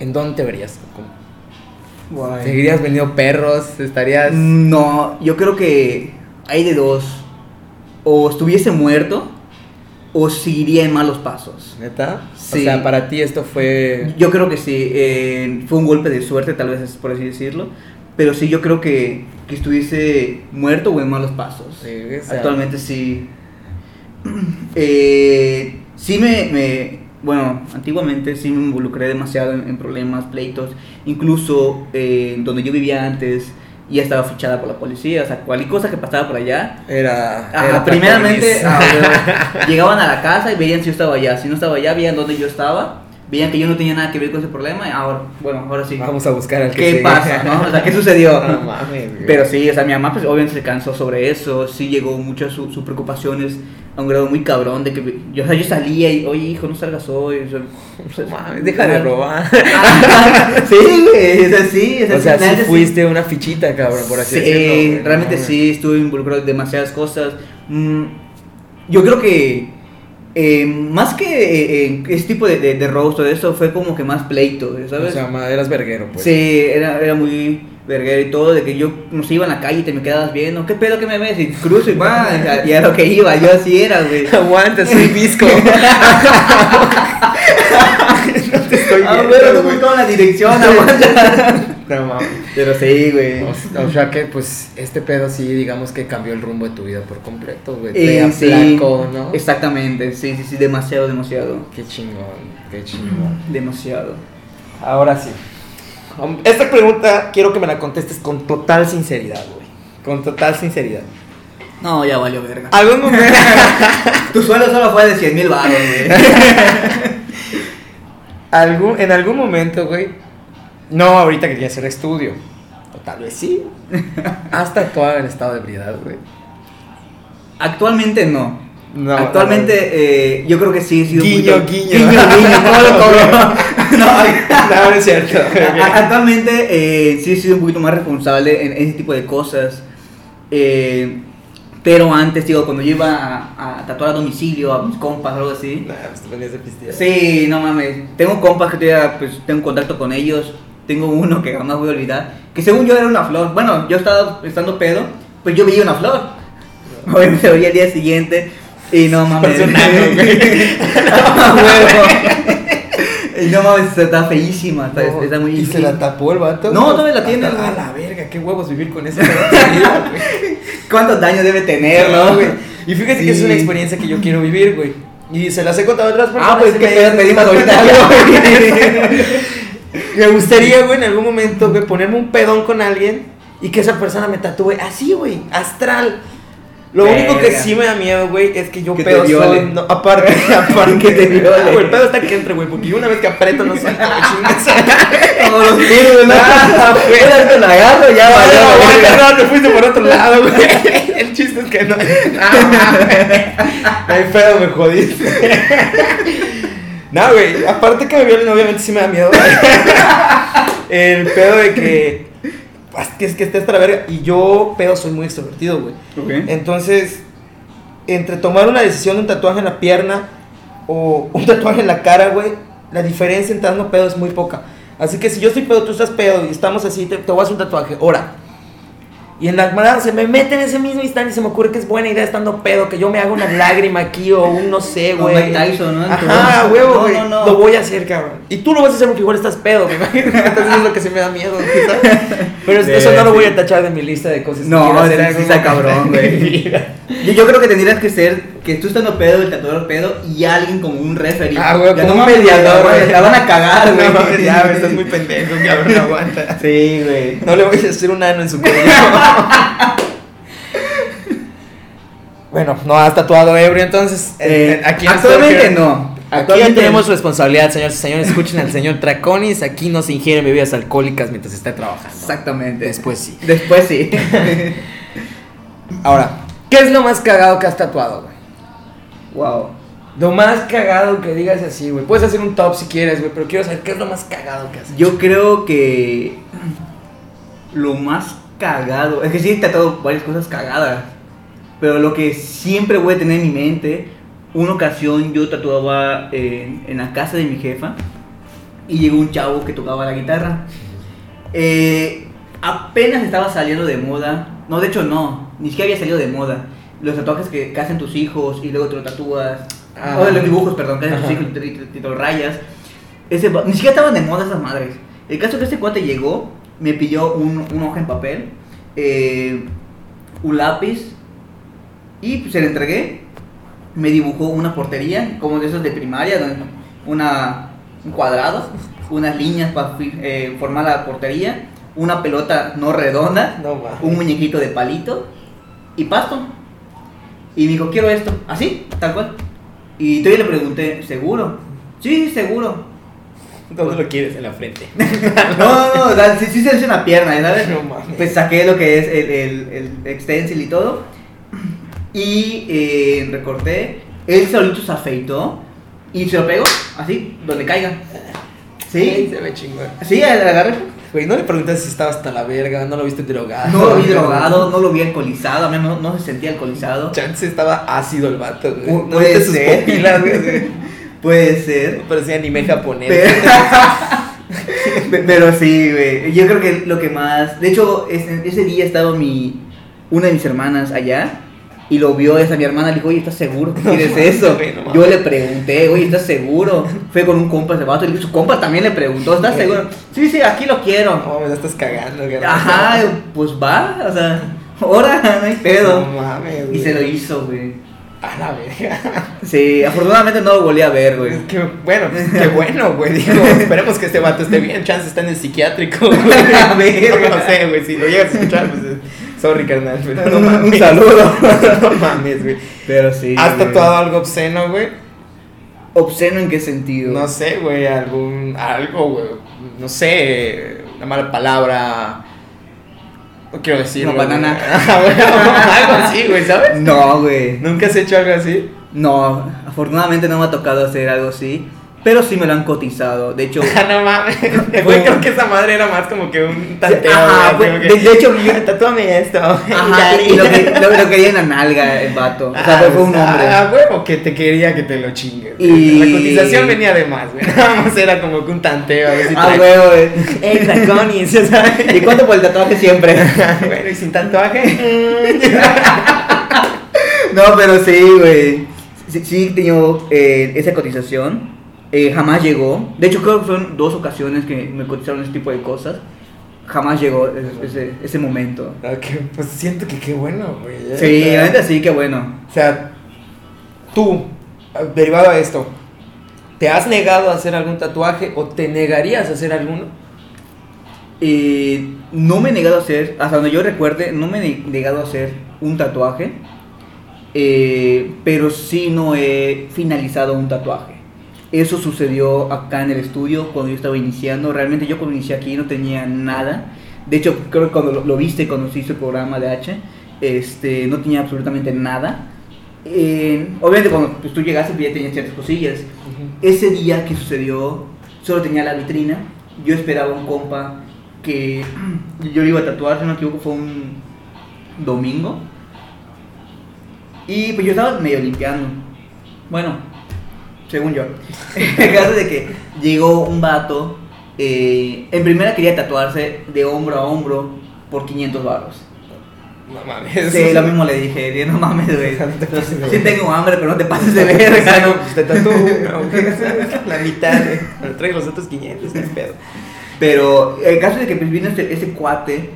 [SPEAKER 1] ¿en dónde te verías? ¿Cómo? ¿Seguirías vendiendo perros? ¿Estarías...?
[SPEAKER 2] No, yo creo que hay de dos. O estuviese muerto, o seguiría en malos pasos.
[SPEAKER 1] ¿Neta?
[SPEAKER 2] Sí.
[SPEAKER 1] O sea, para ti esto fue...
[SPEAKER 2] Yo creo que sí, eh, fue un golpe de suerte, tal vez por así decirlo. Pero sí, yo creo que, que estuviese muerto o en malos pasos.
[SPEAKER 1] Sí,
[SPEAKER 2] Actualmente sí. Eh, sí me, me- Bueno, antiguamente sí me involucré demasiado en, en problemas, pleitos. Incluso eh, donde yo vivía antes, y estaba fichada por la policía. O sea, cualquier cosa que pasaba por allá.
[SPEAKER 1] Era.
[SPEAKER 2] Ajá,
[SPEAKER 1] era
[SPEAKER 2] primeramente ah, bueno, llegaban a la casa y veían si yo estaba allá. Si no estaba allá, veían dónde yo estaba. Veían que yo no tenía nada que ver con ese problema. Y ahora, bueno, ahora sí.
[SPEAKER 1] Vamos a buscar al que
[SPEAKER 2] ¿Qué
[SPEAKER 1] sigue.
[SPEAKER 2] pasa? ¿no? O sea, ¿qué sucedió?
[SPEAKER 1] No mames.
[SPEAKER 2] Pero sí, o sea, mi mamá pues obviamente se cansó sobre eso, sí llegó muchas sus sus preocupaciones a un grado muy cabrón de que yo, o sea, yo salía y, oye hijo, no salgas hoy. O sea,
[SPEAKER 1] No mames, deja de robar.
[SPEAKER 2] sí, güey, o sea, sí.
[SPEAKER 1] O sea, sí fuiste una fichita, cabrón, por así
[SPEAKER 2] sí,
[SPEAKER 1] decirlo. No
[SPEAKER 2] realmente
[SPEAKER 1] mames.
[SPEAKER 2] sí, estuve involucrado en demasiadas cosas. Mm, yo creo que eh, más que eh, eh, ese tipo de, de, de roast o eso, fue como que más pleito, ¿sabes?
[SPEAKER 1] O sea, ma- eras verguero, pues.
[SPEAKER 2] Sí, era, era muy verguero y todo, de que yo no sé, iba en la calle y te me quedabas viendo, ¿qué pedo que me ves? Y cruzo y va, y a lo que iba, yo así era, güey.
[SPEAKER 1] Aguanta, soy visco. no te estoy
[SPEAKER 2] Ah,
[SPEAKER 1] viendo,
[SPEAKER 2] güey, no
[SPEAKER 1] güey.
[SPEAKER 2] buscaba la dirección, aguanta.
[SPEAKER 1] No mames.
[SPEAKER 2] Pero sí, güey.
[SPEAKER 1] O, o sea que, pues, este pedo sí, digamos que cambió el rumbo de tu vida por completo, güey.
[SPEAKER 2] Eh,
[SPEAKER 1] Te
[SPEAKER 2] sí,
[SPEAKER 1] aplacó, ¿no?
[SPEAKER 2] Exactamente, sí, sí, sí, demasiado, demasiado.
[SPEAKER 1] Qué chingón, qué chingón.
[SPEAKER 2] Demasiado.
[SPEAKER 1] Ahora sí. Esta pregunta quiero que me la contestes con total sinceridad, güey. Con total sinceridad.
[SPEAKER 2] No, ya valió verga.
[SPEAKER 1] ¿Algún momento,
[SPEAKER 2] Tu sueldo solo fue de 100 mil baros, güey.
[SPEAKER 1] algún, en algún momento, güey? No ahorita que quieres hacer estudio. O tal vez sí. ¿Has tatuado en estado de ebriedad, güey?
[SPEAKER 2] Actualmente no.
[SPEAKER 1] No,
[SPEAKER 2] Actualmente eh, yo creo que sí he sido
[SPEAKER 1] Guiño,
[SPEAKER 2] poquito-
[SPEAKER 1] guiño.
[SPEAKER 2] Guiño, guiño, ¿cómo lo cobro? no,
[SPEAKER 1] No, no es cierto.
[SPEAKER 2] Actualmente eh, sí he sido un poquito más responsable en ese tipo de cosas. Eh, pero antes, digo, cuando yo iba a, a tatuar a domicilio, a mis compas o algo así.
[SPEAKER 1] Nah, pues te ponías de pistear.
[SPEAKER 2] Sí, no mames. Tengo compas que todavía pues, tengo contacto con ellos. Tengo uno que jamás voy a olvidar. Que según yo era una flor. Bueno, yo estaba estando pedo, pues yo veía una flor. Obviamente lo veía el día siguiente. Y no mames. Y no mames, está feísima. Está,
[SPEAKER 1] No,
[SPEAKER 2] está muy
[SPEAKER 1] ¿Y se la tapó el vato?
[SPEAKER 2] No, todavía la tiene,
[SPEAKER 1] A
[SPEAKER 2] güey.
[SPEAKER 1] la verga, qué huevos vivir con güey.
[SPEAKER 2] ¿Cuántos daños debe tener, no, güey?
[SPEAKER 1] Y fíjate que es una experiencia que yo quiero vivir, güey. Y se las he contado a otras personas.
[SPEAKER 2] Ah, pues
[SPEAKER 1] me-
[SPEAKER 2] pedo pedimos ahorita.
[SPEAKER 1] Me gustaría, güey, en algún momento, güey, ponerme un pedón con alguien y que esa persona me tatúe así, güey, astral. Lo único que
[SPEAKER 2] Verga.
[SPEAKER 1] sí me da miedo, güey, es que yo
[SPEAKER 2] Que
[SPEAKER 1] pedo soy. No, aparte, aparte
[SPEAKER 2] Que te viole.
[SPEAKER 1] Güey, el pedo está que entre, güey, porque yo una vez que aprieto no güey, chingas.
[SPEAKER 2] Como los virus, ¿no?
[SPEAKER 1] Ah, güey.
[SPEAKER 2] Te la agarro, ya
[SPEAKER 1] No,
[SPEAKER 2] valió,
[SPEAKER 1] no,
[SPEAKER 2] verga.
[SPEAKER 1] no, te fuiste por otro lado, güey. El chiste es que no. No hay pedo, me jodiste. No, güey, aparte que me violen, obviamente sí me da miedo. El pedo de que. pues, que es que esté hasta la verga. Y yo, pedo, soy muy extrovertido, güey. Entonces, entre tomar una decisión de un tatuaje en la pierna o un tatuaje en la cara, güey, la diferencia entre dando pedo es muy poca. Así que si yo estoy pedo, tú estás pedo y estamos así, te, te voy a hacer un tatuaje, ahora. Y en la manera se me mete en ese mismo instante y se me ocurre que es buena idea estando pedo, que yo me haga una lágrima aquí o un no sé, güey.
[SPEAKER 2] Mike Tyson, ¿no?
[SPEAKER 1] Ajá, huevo,
[SPEAKER 2] no,
[SPEAKER 1] güey.
[SPEAKER 2] no, no.
[SPEAKER 1] Lo voy a hacer, cabrón. Y tú lo vas a hacer porque igual estás pedo, me imagino. Entonces es lo que se me da miedo, ¿sabes? Pero eso no lo voy a tachar de mi lista de cosas que
[SPEAKER 2] No,
[SPEAKER 1] quiero hacer
[SPEAKER 2] está cabrón, güey. Yo, yo creo que tendrías que ser que tú estando pedo, el tatuador pedo y alguien como un referee.
[SPEAKER 1] Ah, güey, como
[SPEAKER 2] no
[SPEAKER 1] un mediador,
[SPEAKER 2] güey. La van a cagar, güey.
[SPEAKER 1] No, ya, güey, estás muy pendejo, cabrón, no aguanta.
[SPEAKER 2] Sí, güey.
[SPEAKER 1] No le voy a hacer un ano en su cuello. bueno, no has tatuado ebrio, entonces.
[SPEAKER 2] Eh,
[SPEAKER 1] en- aquí en
[SPEAKER 2] actualmente no.
[SPEAKER 1] Aquí ya tenemos responsabilidad, señores y señores. Escuchen al señor Traconis. Aquí no se ingieren bebidas alcohólicas mientras esté trabajando.
[SPEAKER 2] Exactamente.
[SPEAKER 1] Después sí.
[SPEAKER 2] Después sí.
[SPEAKER 1] Ahora, ¿qué es lo más cagado que has tatuado, güey?
[SPEAKER 2] Wow.
[SPEAKER 1] Lo más cagado que digas así, güey. Puedes hacer un top si quieres, güey, pero quiero saber qué es lo más cagado que hecho.
[SPEAKER 2] Yo creo que lo más cagado, es que sí he tratado varias cosas cagadas, pero lo que siempre voy a tener en mi mente, una ocasión yo tatuaba en, en la casa de mi jefa y llegó un chavo que tocaba la guitarra. Eh, apenas estaba saliendo de moda, no, de hecho no, ni siquiera había salido de moda. Los tatuajes que, que hacen tus hijos y luego te lo tatúas,
[SPEAKER 1] Ah.
[SPEAKER 2] o los dibujos, perdón, que hacen tus
[SPEAKER 1] Ajá.
[SPEAKER 2] hijos y te, te- te lo rayas. Ese, ni siquiera estaban de moda esas madres. El caso es que este cuate llegó, me pidió un, una hoja en papel, eh, un lápiz, y pues se le entregué. Me dibujó una portería, como de esos de primaria, una, un cuadrado, unas líneas para formar la portería, una pelota no redonda,
[SPEAKER 1] No
[SPEAKER 2] un muñequito de palito y pasto. Y me dijo, quiero esto, así, tal cual. Y todavía le pregunté, ¿seguro? Sí, seguro.
[SPEAKER 1] ¿Dónde lo quieres? En la frente.
[SPEAKER 2] No, no, no, sea, sí, sí se hizo una pierna, ¿sabes?
[SPEAKER 1] No.
[SPEAKER 2] Pues saqué lo que es el, el, el extensil y todo. Y eh, recorté. Él solito se afeitó y se lo pegó, así, donde caiga.
[SPEAKER 1] Ay,
[SPEAKER 2] Sí,
[SPEAKER 1] se ve chingón.
[SPEAKER 2] sí, agarré.
[SPEAKER 1] Güey, no le preguntaste si estaba hasta la verga, no lo viste drogado.
[SPEAKER 2] No lo vi drogado, no lo vi alcoholizado, a mí no, no se sentía alcoholizado.
[SPEAKER 1] Chance estaba ácido el vato, güey.
[SPEAKER 2] Pu-
[SPEAKER 1] No
[SPEAKER 2] puede
[SPEAKER 1] sus
[SPEAKER 2] ser.
[SPEAKER 1] pupilas, güey.
[SPEAKER 2] Puede ser.
[SPEAKER 1] No parecía anime japonés.
[SPEAKER 2] Pero, pero sí, güey. Yo creo que lo que más. De hecho, ese, ese día estaba mi. Una de mis hermanas allá. Y lo vio esa mi hermana. Le dijo, oye, ¿estás seguro que quieres eso? Yo le pregunté, oye, ¿estás seguro? Fue con un compa ese vato. Y su compa también le preguntó, ¿estás seguro? Sí, sí, aquí lo quiero.
[SPEAKER 1] No, me la estás cagando, güey.
[SPEAKER 2] Ajá, pues va. O sea, ahora no hay pedo.
[SPEAKER 1] No mames,
[SPEAKER 2] Y
[SPEAKER 1] güey.
[SPEAKER 2] se lo hizo, güey.
[SPEAKER 1] A la verga.
[SPEAKER 2] Sí, afortunadamente no lo volví a ver, güey.
[SPEAKER 1] Qué bueno, qué bueno, güey. Digo, esperemos que este vato esté bien. Chance está en el psiquiátrico, güey.
[SPEAKER 2] A ver,
[SPEAKER 1] No lo sé, güey. Si lo llegas a escuchar, pues. Sorry, carnal. pero no
[SPEAKER 2] Un-
[SPEAKER 1] mames.
[SPEAKER 2] un saludo.
[SPEAKER 1] No mames, güey.
[SPEAKER 2] Pero sí.
[SPEAKER 1] ¿Has
[SPEAKER 2] güey.
[SPEAKER 1] tatuado algo obsceno, güey?
[SPEAKER 2] ¿Obsceno en qué sentido?
[SPEAKER 1] No sé, güey. Algún. Algo, güey. No sé. Una mala palabra. No quiero decirlo.
[SPEAKER 2] Una banana.
[SPEAKER 1] güey. Ajá, güey, algo así, güey, ¿sabes?
[SPEAKER 2] No, güey.
[SPEAKER 1] ¿Nunca has hecho algo así?
[SPEAKER 2] No, afortunadamente no me ha tocado hacer algo así. Pero sí me lo han cotizado. De hecho.
[SPEAKER 1] Ah, no mames. Güey, creo que esa madre era más como que un tanteo.
[SPEAKER 2] Ajá,
[SPEAKER 1] güey, como
[SPEAKER 2] de, de hecho, yo-
[SPEAKER 1] Tatúame esto.
[SPEAKER 2] Ajá, y lo, que, lo, lo quería en la nalga el vato. O sea, fue, fue un hombre.
[SPEAKER 1] Ah, huevo, que te quería que te lo chingues.
[SPEAKER 2] Y-
[SPEAKER 1] La cotización venía de más, güey. Nada más era como que un tanteo. A ver si
[SPEAKER 2] Ah, huevo, güey.
[SPEAKER 1] ¡Ey, taconis!
[SPEAKER 2] ¿Y cuánto por el tatuaje siempre?
[SPEAKER 1] bueno, y sin tatuaje.
[SPEAKER 2] No, pero sí, güey. Sí, sí tenido eh, esa cotización. Eh, jamás llegó. De hecho, creo que fueron dos ocasiones que me cotizaron ese tipo de cosas. Jamás llegó ese, momento.
[SPEAKER 1] Ah, que- pues siento que qué bueno, güey.
[SPEAKER 2] Sí, la neta sí, qué bueno.
[SPEAKER 1] O sea, tú, derivado a esto, ¿te has negado a hacer algún tatuaje o te negarías a hacer alguno?
[SPEAKER 2] Eh, no me he negado a hacer, hasta donde yo recuerde, no me he negado a hacer un tatuaje. eh, pero sí no he finalizado un tatuaje. Eso sucedió acá en el estudio cuando yo estaba iniciando. Realmente yo cuando inicié aquí no tenía nada. De hecho, creo que cuando lo, lo viste, cuando se hizo el programa de H, este, no tenía absolutamente nada. Eh, obviamente cuando pues, tú llegaste pues, ya tenías ciertas cosillas. Ese día que sucedió, solo tenía la vitrina. Yo esperaba un compa que yo le iba a tatuar, si no me equivoco, fue un domingo. Y pues yo estaba medio limpiando. Bueno, según yo. El caso de que llegó un vato. eh, en primera quería tatuarse de hombro a hombro por 500 baros.
[SPEAKER 1] No mames.
[SPEAKER 2] Sí, lo mismo le dije, no mames, güey.
[SPEAKER 1] No
[SPEAKER 2] Sí tengo hambre, pero no te pases de verga,
[SPEAKER 1] no, pues te tatúo. La mitad, güey. Pero traigo los otros 500, no es pedo.
[SPEAKER 2] Pero el caso de que pues, vino este, ese cuate,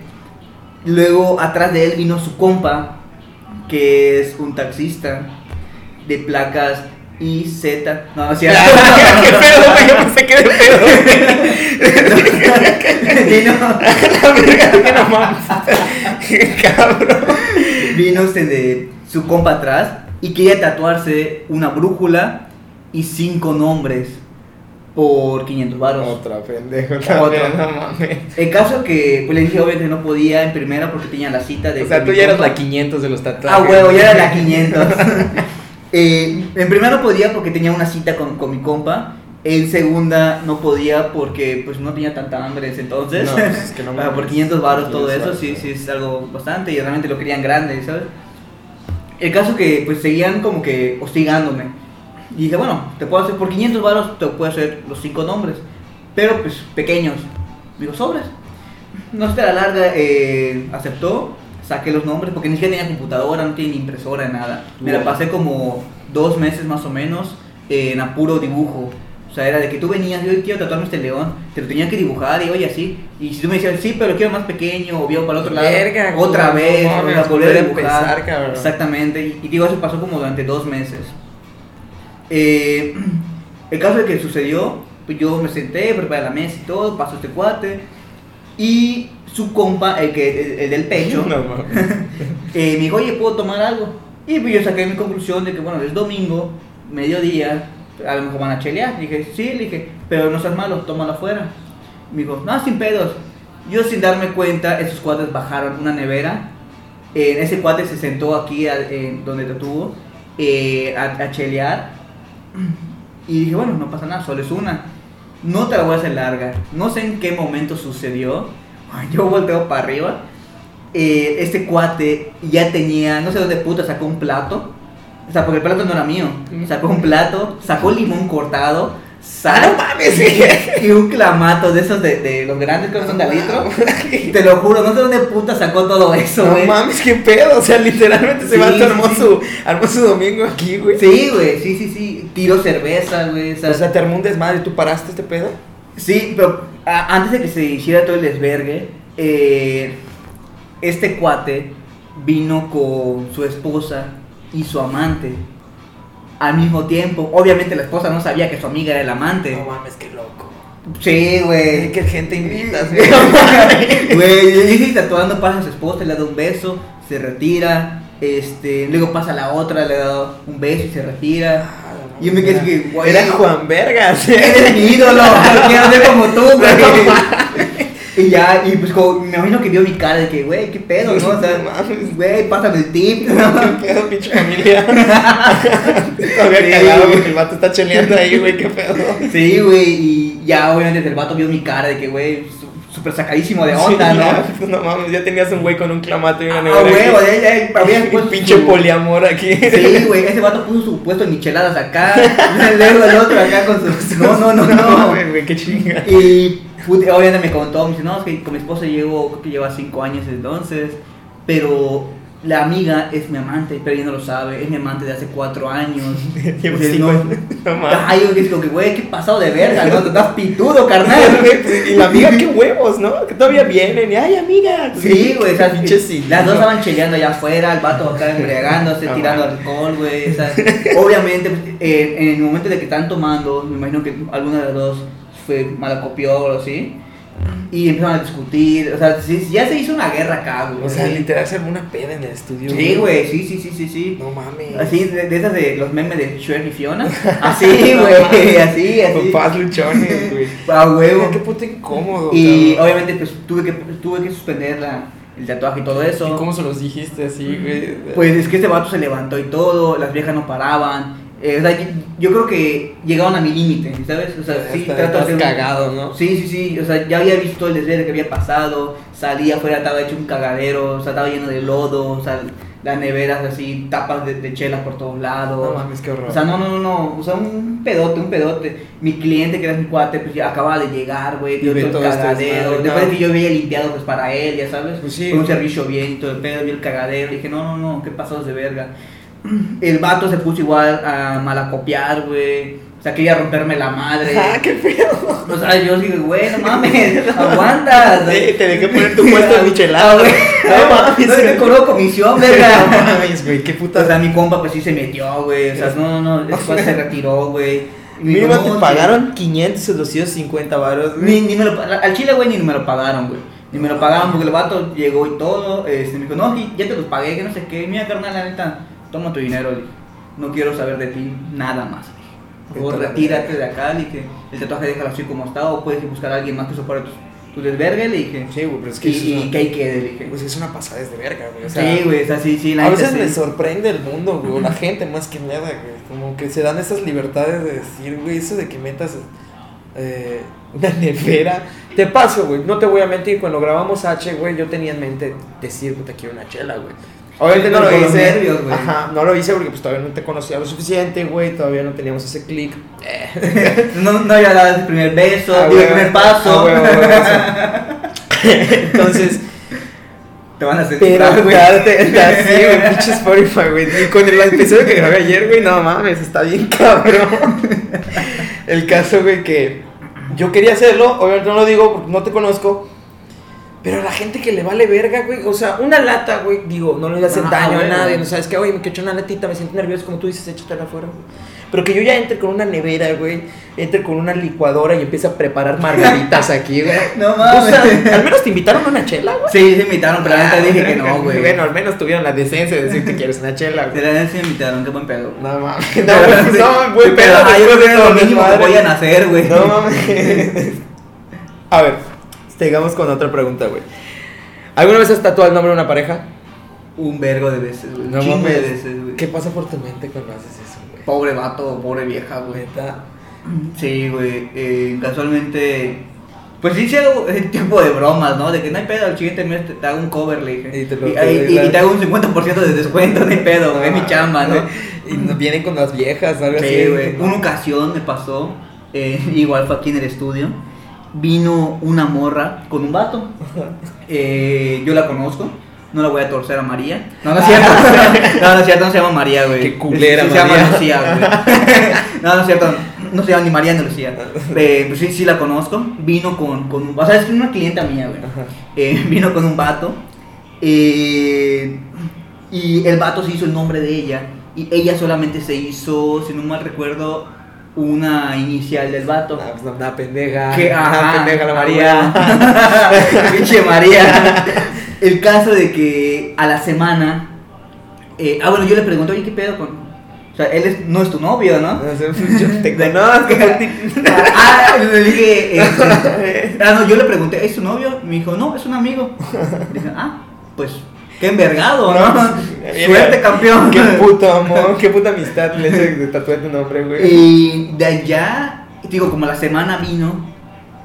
[SPEAKER 2] luego atrás de él vino su compa, que es un taxista de placas IZ. No, no es cierto.
[SPEAKER 1] ¿Qué pedo, güey? Yo pensé que de pedo.
[SPEAKER 2] vino,
[SPEAKER 1] La verga, que no mames. Qué cabrón.
[SPEAKER 2] vino este de su compa atrás y quería tatuarse una brújula y cinco nombres por 500 baros.
[SPEAKER 1] Otra pendejo,
[SPEAKER 2] Otra.
[SPEAKER 1] no mames.
[SPEAKER 2] El caso que pues, le dije obviamente no podía en primera porque tenía la cita de...
[SPEAKER 1] O sea, tú ya eras la 500 de los
[SPEAKER 2] Ah,
[SPEAKER 1] tatuajes.
[SPEAKER 2] huevo, ya era la 500. Eh, en primera no podía porque tenía una cita con, con mi compa. En segunda no podía porque pues no tenía tanta hambre ese entonces.
[SPEAKER 1] No, pues, es que no
[SPEAKER 2] Ah, por
[SPEAKER 1] mames.
[SPEAKER 2] 500 baros todo
[SPEAKER 1] 500
[SPEAKER 2] eso, sí, sí es algo bastante y realmente lo querían grande, ¿sabes? El caso que pues seguían como que hostigándome. Y dije, bueno, te puedo hacer por 500 baros, te puedo hacer los cinco nombres, pero pues pequeños. Digo, sobres. No se la larga, eh, aceptó, saqué los nombres porque ni siquiera tenía computadora, no tenía ni impresora, nada. Me la pasé como dos meses más o menos eh, en apuro dibujo. O sea, era de que tú venías, yo quiero tatuarme este león, te lo tenía que dibujar y oye así. Y si tú me decías, sí, pero lo quiero más pequeño, o bien para el otro lado,
[SPEAKER 1] Verga,
[SPEAKER 2] otra
[SPEAKER 1] no
[SPEAKER 2] vez,
[SPEAKER 1] mames,
[SPEAKER 2] o sea, volver a dibujar.
[SPEAKER 1] empezar.
[SPEAKER 2] Exactamente, y, y digo, eso pasó como durante dos meses. Eh, el caso de que sucedió, pues yo me senté, preparé la mesa y todo, pasó este cuate. Y su compa, el, que, el, el del pecho,
[SPEAKER 1] No,
[SPEAKER 2] eh, me dijo, oye, ¿puedo tomar algo? Y pues yo saqué mi conclusión de que, bueno, es domingo, mediodía, a lo mejor van a chelear. Dije, sí, le dije, pero no seas malo, tómalo afuera. Me dijo, no, sin pedos. Yo sin darme cuenta, esos cuates bajaron una nevera. Eh, ese cuate se sentó aquí a- en donde te tuvo eh, a, a chelear. Y dije, bueno, no pasa nada, solo es una. No te la voy a hacer larga. No sé en qué momento sucedió. Yo volteo para arriba. Eh, este cuate ya tenía, no sé dónde puta sacó un plato. O sea, porque el plato no era mío. Sacó un plato, sacó limón cortado, sal y un clamato de esos de, de los grandes que son de litro. Te lo juro, no sé dónde puta sacó todo eso,
[SPEAKER 1] No
[SPEAKER 2] güey.
[SPEAKER 1] mames, qué pedo. O sea, literalmente se
[SPEAKER 2] Sí,
[SPEAKER 1] va a armó
[SPEAKER 2] sí.
[SPEAKER 1] su, armó su domingo aquí, güey.
[SPEAKER 2] Sí, güey, sí, sí, sí. Tiró cerveza, güey. O sea,
[SPEAKER 1] O sea, te armó un desmadre. ¿Tú paraste este pedo?
[SPEAKER 2] Sí, pero a- antes de que se hiciera todo el desvergue, eh, este cuate vino con su esposa y su amante al mismo tiempo. Obviamente la esposa no sabía que su amiga era el amante.
[SPEAKER 1] No mames, qué loco.
[SPEAKER 2] Sí, güey.
[SPEAKER 1] Qué gente invitas,
[SPEAKER 2] Güey, Güey, y tatuando pasa a su esposa, le da un beso, se retira. Este, luego pasa la otra, le da un beso y se retira. Y yo me quedé así que.
[SPEAKER 1] Era Juan Vergas.
[SPEAKER 2] Eres mi ídolo, quiero ser como tú, güey. Y ya, y pues como, me imagino que vio mi cara de que, güey, qué pedo, ¿no? O sea,
[SPEAKER 1] No
[SPEAKER 2] güey, pásame el tip.
[SPEAKER 1] ¿Qué pedo, pinche familia? Todavía
[SPEAKER 2] Sí.
[SPEAKER 1] cagado porque el vato está cheleando ahí, güey, qué pedo.
[SPEAKER 2] Sí, güey, y ya obviamente el vato vio mi cara de que, güey, su- súper sacadísimo de onda,
[SPEAKER 1] Sí,
[SPEAKER 2] ¿no?
[SPEAKER 1] ya, no mames, ya tenías un güey con un clamato y una
[SPEAKER 2] Ah,
[SPEAKER 1] nevera.
[SPEAKER 2] huevo,
[SPEAKER 1] aquí.
[SPEAKER 2] ya, ya, había
[SPEAKER 1] Un
[SPEAKER 2] puesto
[SPEAKER 1] pinche
[SPEAKER 2] su-
[SPEAKER 1] poliamor aquí.
[SPEAKER 2] Sí, güey, ese vato puso su puesto en micheladas acá, luego el otro acá con su... No, no, no, no.
[SPEAKER 1] güey, güey, qué chinga.
[SPEAKER 2] Y obviamente me contó, me dice, no, es que con mi esposa llevo, creo que lleva cinco años entonces, pero la amiga es mi amante, pero ella no lo sabe, es mi amante de hace cuatro años.
[SPEAKER 1] Llevo cinco
[SPEAKER 2] no,
[SPEAKER 1] años. No mames.
[SPEAKER 2] Ay, yo digo que, güey, qué pasado de verga, ¿no? Te estás pitudo, carnal.
[SPEAKER 1] Y la amiga, qué huevos, ¿no? Que todavía vienen. Y, ay, amiga.
[SPEAKER 2] Sí, güey, o sea,
[SPEAKER 1] pinche sí.
[SPEAKER 2] las dos estaban cheleando allá afuera, el vato acá embriagándose,
[SPEAKER 1] No,
[SPEAKER 2] tirando
[SPEAKER 1] mames.
[SPEAKER 2] alcohol, güey. Obviamente, pues, eh, en el momento de que están tomando, me imagino que alguna de las dos fue malacopió o algo así. Y empezaron a discutir, o sea, sí, ya se hizo una guerra acá, güey.
[SPEAKER 1] O sea, literal se armó una peda en el estudio.
[SPEAKER 2] Sí, güey, sí, sí, sí, sí, sí.
[SPEAKER 1] No mames.
[SPEAKER 2] Así, de, de esas de los memes de Shrek y Fiona. Así, güey, así, así.
[SPEAKER 1] Papás luchones, güey.
[SPEAKER 2] A huevo.
[SPEAKER 1] Qué puto incómodo.
[SPEAKER 2] Y
[SPEAKER 1] cabrón.
[SPEAKER 2] obviamente, pues tuve que, tuve que suspender la, el tatuaje y todo eso.
[SPEAKER 1] ¿Y cómo se los dijiste así, güey?
[SPEAKER 2] Pues es que este vato se levantó y todo, las viejas no paraban. Eh, o sea, yo, creo que llegaron a mi límite, ¿sabes? O sea, sí, trato de hacer un-
[SPEAKER 1] cagado, ¿no?
[SPEAKER 2] Sí, sí, sí. O sea, ya había visto el desverde que había pasado. Salía afuera, estaba hecho un cagadero. O sea, estaba lleno de lodo. O sea, las neveras así, tapas de, de chelas por todos lados.
[SPEAKER 1] No mames, qué horror.
[SPEAKER 2] O sea, no, no, no, no. O sea, un pedote, un pedote. Mi cliente, que era mi cuate, pues ya acababa de llegar, güey.
[SPEAKER 1] Y
[SPEAKER 2] todo el
[SPEAKER 1] este
[SPEAKER 2] cagadero. Después de que yo había limpiado, pues para él, ya sabes.
[SPEAKER 1] Pues sí,
[SPEAKER 2] Fue un servicio bien y todo el pedo, vi el cagadero. Dije, no, no, no, qué pasados de verga. El vato se puso igual a malacopiar, güey. O sea, quería romperme la madre.
[SPEAKER 1] Ah, qué pedo.
[SPEAKER 2] O sea, yo digo, güey, no mames, aguanta.
[SPEAKER 1] Sí, te dejé poner tu puesto en michelada.
[SPEAKER 2] Ah, güey.
[SPEAKER 1] No mames.
[SPEAKER 2] No te cobró comisión, verga.
[SPEAKER 1] No mames, güey, qué puta.
[SPEAKER 2] O sea, mi compa pues sí se metió, güey. O sea, no, no, no, después se retiró, güey.
[SPEAKER 1] Mínimo
[SPEAKER 2] no,
[SPEAKER 1] te pagaron 500 o 250 varos, güey.
[SPEAKER 2] Ni, ni me lo, al chile, güey, ni me lo pagaron, güey. Ni me lo pagaron porque el vato llegó y todo. Este, me dijo, no, ya te los pagué, que no sé qué. Mira, carnal, la neta, toma tu dinero. le dije. No quiero saber de ti nada más. le dije. Por favor, retírate de acá. Le dije, el tatuaje déjalo así como está o puedes buscar a alguien más que soporte tus, tus desvergues. Le dije,
[SPEAKER 1] Sí, güey, pero es que
[SPEAKER 2] y,
[SPEAKER 1] es una-
[SPEAKER 2] que ahí quede, le dije.
[SPEAKER 1] Pues es una pasada de verga, güey. O sea,
[SPEAKER 2] sí, güey, o sea, sí, la
[SPEAKER 1] A veces
[SPEAKER 2] sí.
[SPEAKER 1] me sorprende el mundo, güey, o la gente más que nada, güey. Como que se dan esas libertades de decir, güey, eso de que metas eh, una nevera. Te paso, güey, no te voy a mentir, cuando grabamos H, güey, yo tenía en mente decir, puta, quiero una chela, güey. Obviamente no lo hice.
[SPEAKER 2] nervios.
[SPEAKER 1] Ajá, no lo hice porque pues todavía no te conocía lo suficiente, güey, todavía no teníamos ese click. Eh.
[SPEAKER 2] No, no había dado el primer beso,
[SPEAKER 1] Ah,
[SPEAKER 2] el primer paso.
[SPEAKER 1] ah, güey, güey, güey, o sea. Entonces,
[SPEAKER 2] Te van a
[SPEAKER 1] pero
[SPEAKER 2] güey.
[SPEAKER 1] darte, así, güey, pinche Spotify, güey. Con el episodio que grabé ayer, güey, no mames, está bien cabrón. El caso, güey, que yo quería hacerlo, obviamente no lo digo porque no te conozco, Pero a la gente que le vale verga, güey. O sea, una lata, güey. Digo, no le hace
[SPEAKER 2] Ah,
[SPEAKER 1] daño a nadie. No sabes que, oye, me quiero una latita, me siento nervioso. Como tú dices, échatela afuera, güey. Pero que yo ya entre con una nevera, güey. Entre con una licuadora y empiece a preparar margaritas aquí, güey.
[SPEAKER 2] No
[SPEAKER 1] O sea,
[SPEAKER 2] mames.
[SPEAKER 1] al menos te invitaron a una chela, güey.
[SPEAKER 2] Sí, se invitaron, pero la neta dije que no, güey.
[SPEAKER 1] Bueno, al menos tuvieron la decencia de decir que quieres una chela, güey.
[SPEAKER 2] la neta sí me invitaron, qué buen pedo.
[SPEAKER 1] No mames. No, güey,
[SPEAKER 2] sí,
[SPEAKER 1] no, pero,
[SPEAKER 2] ah, yo creo que lo
[SPEAKER 1] todo
[SPEAKER 2] mínimo que
[SPEAKER 1] desmadre.
[SPEAKER 2] voy a hacer, güey.
[SPEAKER 1] No mames. A ver, sigamos con otra pregunta, güey. ¿Alguna vez has tatuado el nombre de una pareja?
[SPEAKER 2] Un vergo de veces, güey.
[SPEAKER 1] No
[SPEAKER 2] Chingo de veces, güey.
[SPEAKER 1] ¿Qué pasa por tu mente cuando haces eso, güey?
[SPEAKER 2] Pobre vato, pobre vieja, güey.
[SPEAKER 1] Neta.
[SPEAKER 2] Sí, güey. eh, casualmente. Pues sí, hice algo- ese tipo de bromas, ¿no? De que no hay pedo, el siguiente mes te, te hago un cover, le dije.
[SPEAKER 1] Y te lo-
[SPEAKER 2] y, y- y- te hago un 50% de descuento, no hay pedo, güey. Es mi
[SPEAKER 1] Ah,
[SPEAKER 2] chamba, ¿no?
[SPEAKER 1] Y nos vienen con las viejas, algo así.
[SPEAKER 2] Sí, güey.
[SPEAKER 1] No.
[SPEAKER 2] Una ocasión me pasó, eh, igual fue aquí en el estudio, vino una morra con un vato. Eh, yo la conozco, no la voy a torcer a María. No, no es cierto. no, no es cierto, no se llama María, güey.
[SPEAKER 1] Qué culera,
[SPEAKER 2] se, se llama
[SPEAKER 1] María.
[SPEAKER 2] Lucía, güey. no, no es cierto. No se llama ni María ni Lucía. Eh, pues sí, sí la conozco. Vino con, con un... O sea, es una clienta mía, güey. Eh, vino con un vato. eh, y el vato se hizo el nombre de ella. Y ella solamente se hizo, si no mal recuerdo, una inicial del vato.
[SPEAKER 1] Ah, pues una pendeja.
[SPEAKER 2] Que,
[SPEAKER 1] Una
[SPEAKER 2] ajá,
[SPEAKER 1] pendeja la
[SPEAKER 2] ah,
[SPEAKER 1] María.
[SPEAKER 2] Pinche María. El caso de que a la semana. eh, ah, bueno, yo le pregunto, oye, ¿qué pedo con.? O sea, él es, no es tu novio, ¿no?
[SPEAKER 1] No sé, yo te conozco.
[SPEAKER 2] ah, le dije. eh, ah, no, yo le pregunté, ¿es tu novio? Me dijo, no, es un amigo. Dije, ah, pues, qué envergado, ¿no? Suerte, campeón.
[SPEAKER 1] Qué puto amor, qué puta amistad le de tatuar tu nombre, güey.
[SPEAKER 2] Y de allá, digo, como la semana vino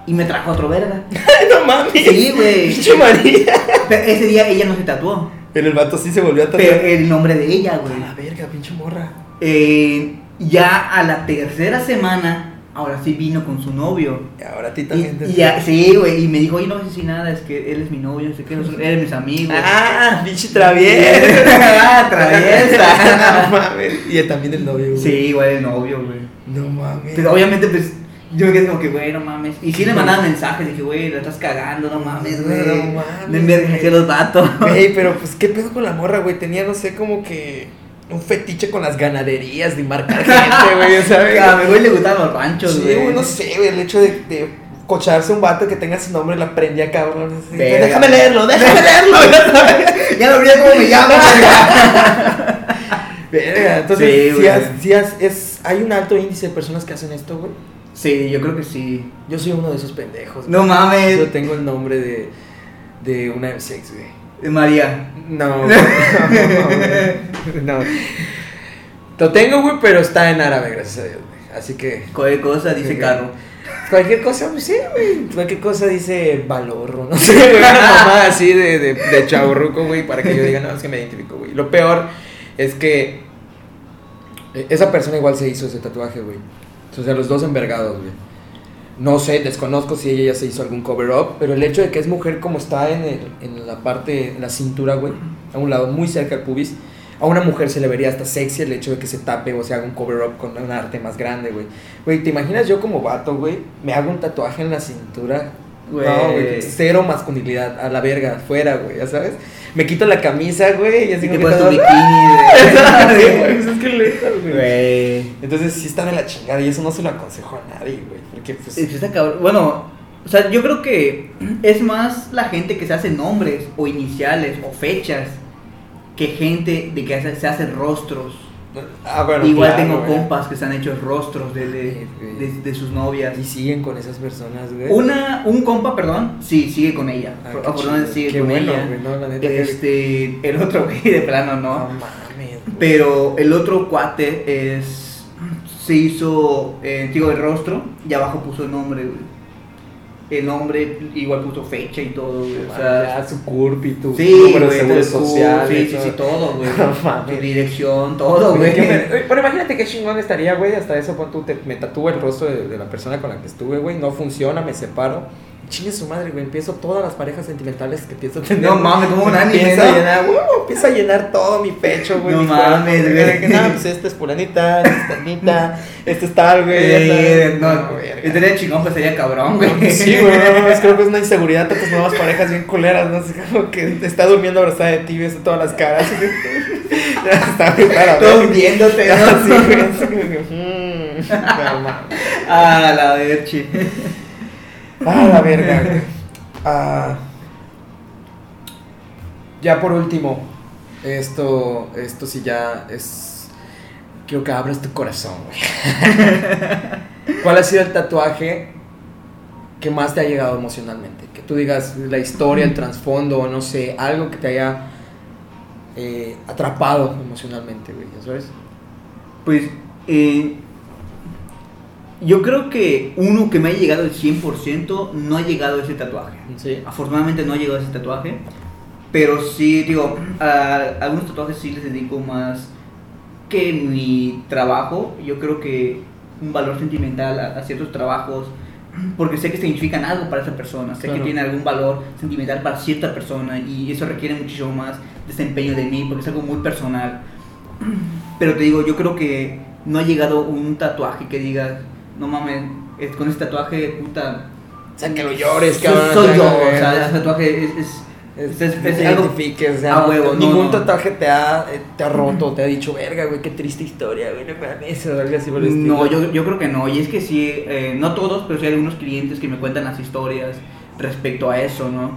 [SPEAKER 2] y me trajo otro verga.
[SPEAKER 1] no mames.
[SPEAKER 2] Sí, güey.
[SPEAKER 1] Pinche María.
[SPEAKER 2] Pero ese día ella no se tatuó.
[SPEAKER 1] Pero el vato sí se volvió a tatuar.
[SPEAKER 2] Pero el nombre de ella,
[SPEAKER 1] A
[SPEAKER 2] güey.
[SPEAKER 1] la verga, pinche morra.
[SPEAKER 2] Eh, ya a la tercera semana, ahora sí vino con su novio.
[SPEAKER 1] Y ahora a ti
[SPEAKER 2] Y,
[SPEAKER 1] también te.
[SPEAKER 2] y sí, güey, y me dijo, oye, no sé si nada, es que él es mi novio, no sé qué, nosotros- él es mis amigos.
[SPEAKER 1] Ah, pinche traviesa.
[SPEAKER 2] Ah, traviesa.
[SPEAKER 1] no mames. Y él también el novio, güey.
[SPEAKER 2] Sí, igual el novio, güey.
[SPEAKER 1] No mames.
[SPEAKER 2] Pero obviamente, pues, yo me quedé como que, güey, no mames. Y sí le mandaban mensajes, dije, güey, la estás cagando, no mames, güey.
[SPEAKER 1] No mames,
[SPEAKER 2] Me envergajé los vatos.
[SPEAKER 1] Ey, pero pues, ¿qué pedo con la morra, güey? Tenía, no sé, como que un fetiche con las ganaderías de marcar gente, güey, ¿sabes?
[SPEAKER 2] A mi güey le gustaban los ranchos,
[SPEAKER 1] Sí,
[SPEAKER 2] güey.
[SPEAKER 1] güey, no sé, güey, el hecho de, de cocharse un vato que tenga su nombre la prendía cabrón. así. Déjame leerlo, déjame leerlo. ya.
[SPEAKER 2] Ya no olvidé cómo me llamo,
[SPEAKER 1] Verga, entonces,
[SPEAKER 2] Sí, güey.
[SPEAKER 1] has- sí has- es, hay un alto índice de personas que hacen esto, güey.
[SPEAKER 2] Sí, yo creo que sí.
[SPEAKER 1] Yo soy uno de esos pendejos.
[SPEAKER 2] No
[SPEAKER 1] güey.
[SPEAKER 2] mames.
[SPEAKER 1] Yo tengo el nombre de, de una M6, güey.
[SPEAKER 2] María.
[SPEAKER 1] No, güey, no, no. Lo tengo, güey, pero está en árabe, gracias a Dios, güey. Así que
[SPEAKER 2] Cualquier cosa dice carro.
[SPEAKER 1] cualquier cosa, pues sí, güey. Cualquier cosa dice valor, no sé, güey. Una mamá así de, de, de chavorruco, güey, para que yo diga, no, es que me identifico, güey. Lo peor es que eh, esa persona igual se hizo ese tatuaje, güey. O sea, los dos envergados, güey. No sé, desconozco si ella ya se hizo algún cover up, pero el hecho de que es mujer como está en, el, en la parte, en la cintura, güey, a un lado muy cerca del pubis, a una mujer se le vería hasta sexy el hecho de que se tape o se haga un cover up con un arte más grande, güey. Güey, ¿te imaginas yo como vato, güey? Me hago un tatuaje en la cintura.
[SPEAKER 2] Güey.
[SPEAKER 1] No, güey, cero masculinidad, a la verga, fuera, güey, ya sabes. Me quito la camisa, güey, y así
[SPEAKER 2] te pones tu bikini.
[SPEAKER 1] Güey, es que neta, güey. Entonces sí está de la chingada y eso no se lo aconsejo a nadie, güey. Porque pues.
[SPEAKER 2] Está cabrón. Bueno, o sea, yo creo que es más la gente que se hace nombres o iniciales o fechas que gente de que se hace rostros.
[SPEAKER 1] Ah, bueno,
[SPEAKER 2] Igual
[SPEAKER 1] claro,
[SPEAKER 2] tengo
[SPEAKER 1] güey.
[SPEAKER 2] compas que se han hecho rostros de, de, de- de sus novias.
[SPEAKER 1] Y siguen con esas personas, güey.
[SPEAKER 2] Una, un compa, perdón, sí, sigue con ella.
[SPEAKER 1] Ah,
[SPEAKER 2] sigue
[SPEAKER 1] Qué
[SPEAKER 2] con
[SPEAKER 1] bueno,
[SPEAKER 2] ella.
[SPEAKER 1] güey, no, la neta que-
[SPEAKER 2] Este, el otro güey de plano
[SPEAKER 1] No
[SPEAKER 2] no.
[SPEAKER 1] mames.
[SPEAKER 2] Pero el otro cuate es. Se hizo, eh, digo, el rostro y abajo puso el nombre, güey. El nombre igual puso fecha y todo, güey. O sea,
[SPEAKER 1] ya, su CURP y tu
[SPEAKER 2] sí,
[SPEAKER 1] número de seguro social.
[SPEAKER 2] Sí,
[SPEAKER 1] y
[SPEAKER 2] sí, sí, todo, güey. Su dirección, todo,
[SPEAKER 1] Güey, Pero imagínate qué chingón estaría, güey. Hasta eso, tú, te- me tatúo el rostro de, de la persona con la que estuve, güey. No funciona, me separo. Chingue su madre, güey. Empiezo todas las parejas sentimentales que empiezo a tener.
[SPEAKER 2] No mames, como un anime,
[SPEAKER 1] Empieza
[SPEAKER 2] ¿no?
[SPEAKER 1] a llenar, uh, empieza a llenar todo mi pecho, güey.
[SPEAKER 2] No mames, güey.
[SPEAKER 1] Que, No, pues esta es fulanita, esta es tanita, este es tal, güey.
[SPEAKER 2] Eh, no,
[SPEAKER 1] verga.
[SPEAKER 2] estaría chingón, pues sería cabrón, güey.
[SPEAKER 1] Sí, güey, no, no, es- creo que es una inseguridad tantas nuevas parejas bien culeras, ¿no? Así como que está durmiendo abrazada de ti, ves todas las caras. está
[SPEAKER 2] Todos viéndote, ¿no?
[SPEAKER 1] Sí, güey, no.
[SPEAKER 2] Ah, la verche.
[SPEAKER 1] Ah, la verga. Ah, ya por último, esto, esto sí ya es. Quiero que abras tu corazón, güey. ¿Cuál ha sido el tatuaje que más te ha llegado emocionalmente? Que tú digas la historia, el trasfondo, o no sé, algo que te haya eh, atrapado emocionalmente, güey, ¿ya sabes?
[SPEAKER 2] Pues, eh, yo creo que uno que me ha llegado al 100% no ha llegado a ese tatuaje.
[SPEAKER 1] Sí.
[SPEAKER 2] Afortunadamente no ha llegado a ese tatuaje. Pero sí, digo, a algunos tatuajes sí les dedico más que mi trabajo. Yo creo que un valor sentimental a, a ciertos trabajos. Porque sé que significan algo para esa persona. Sé
[SPEAKER 1] Claro.
[SPEAKER 2] que tiene algún valor sentimental para cierta persona. Y eso requiere muchísimo más desempeño de mí. Porque es algo muy personal. Pero te digo, yo creo que no ha llegado un tatuaje que diga, no mames, es- con este tatuaje, puta.
[SPEAKER 1] O sea, que lo llores, cabrón.
[SPEAKER 2] Soy yo, o sea, ese tatuaje es. es,
[SPEAKER 1] Es,
[SPEAKER 2] es- es
[SPEAKER 1] te
[SPEAKER 2] algo-
[SPEAKER 1] identifiques, o sea,
[SPEAKER 2] a huevo,
[SPEAKER 1] ningún
[SPEAKER 2] no.
[SPEAKER 1] tatuaje te ha, eh, te ha roto, te ha dicho, verga, güey, qué triste historia, güey, no mames", o algo así por el estilo.
[SPEAKER 2] No, yo, yo creo que no. Y es que sí, eh, no todos, pero sí hay algunos clientes que me cuentan las historias respecto a eso, ¿no?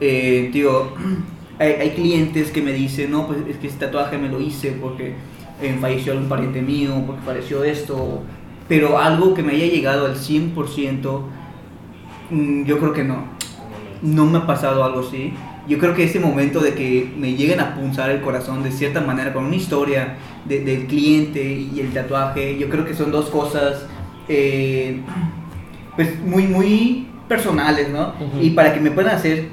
[SPEAKER 2] Eh, digo, hay, hay clientes que me dicen, no, pues es que este tatuaje me lo hice porque eh, falleció algún pariente mío, porque falleció esto. Pero algo que me haya llegado al 100%, mm, yo creo que no. No me ha pasado algo así. Yo creo que ese momento de que me lleguen a punzar el corazón de cierta manera con una historia de- del cliente y el tatuaje, yo creo que son dos cosas eh, pues muy, muy personales, ¿no? Y para que me puedan hacer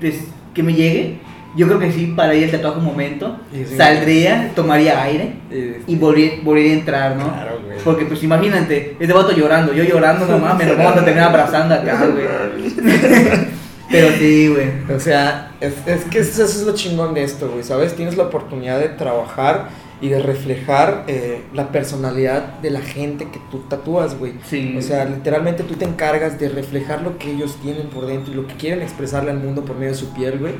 [SPEAKER 2] pues, que me llegue, yo creo que sí, para ir el tatuaje un momento,
[SPEAKER 1] sí.
[SPEAKER 2] saldría, tomaría aire y volvería, volvería a entrar, ¿no?
[SPEAKER 1] Claro.
[SPEAKER 2] Porque pues imagínate, este vato llorando, yo llorando, no mames, lo vamos a terminar abrazando acá, güey. Pero sí, güey.
[SPEAKER 1] O sea, es, es que eso, eso es lo chingón de esto, güey, ¿sabes? Tienes la oportunidad de trabajar y de reflejar eh, la personalidad de la gente que tú tatúas, güey.
[SPEAKER 2] Sí.
[SPEAKER 1] O sea, literalmente tú te encargas de reflejar lo que ellos tienen por dentro y lo que quieren expresarle al mundo por medio de su piel, güey.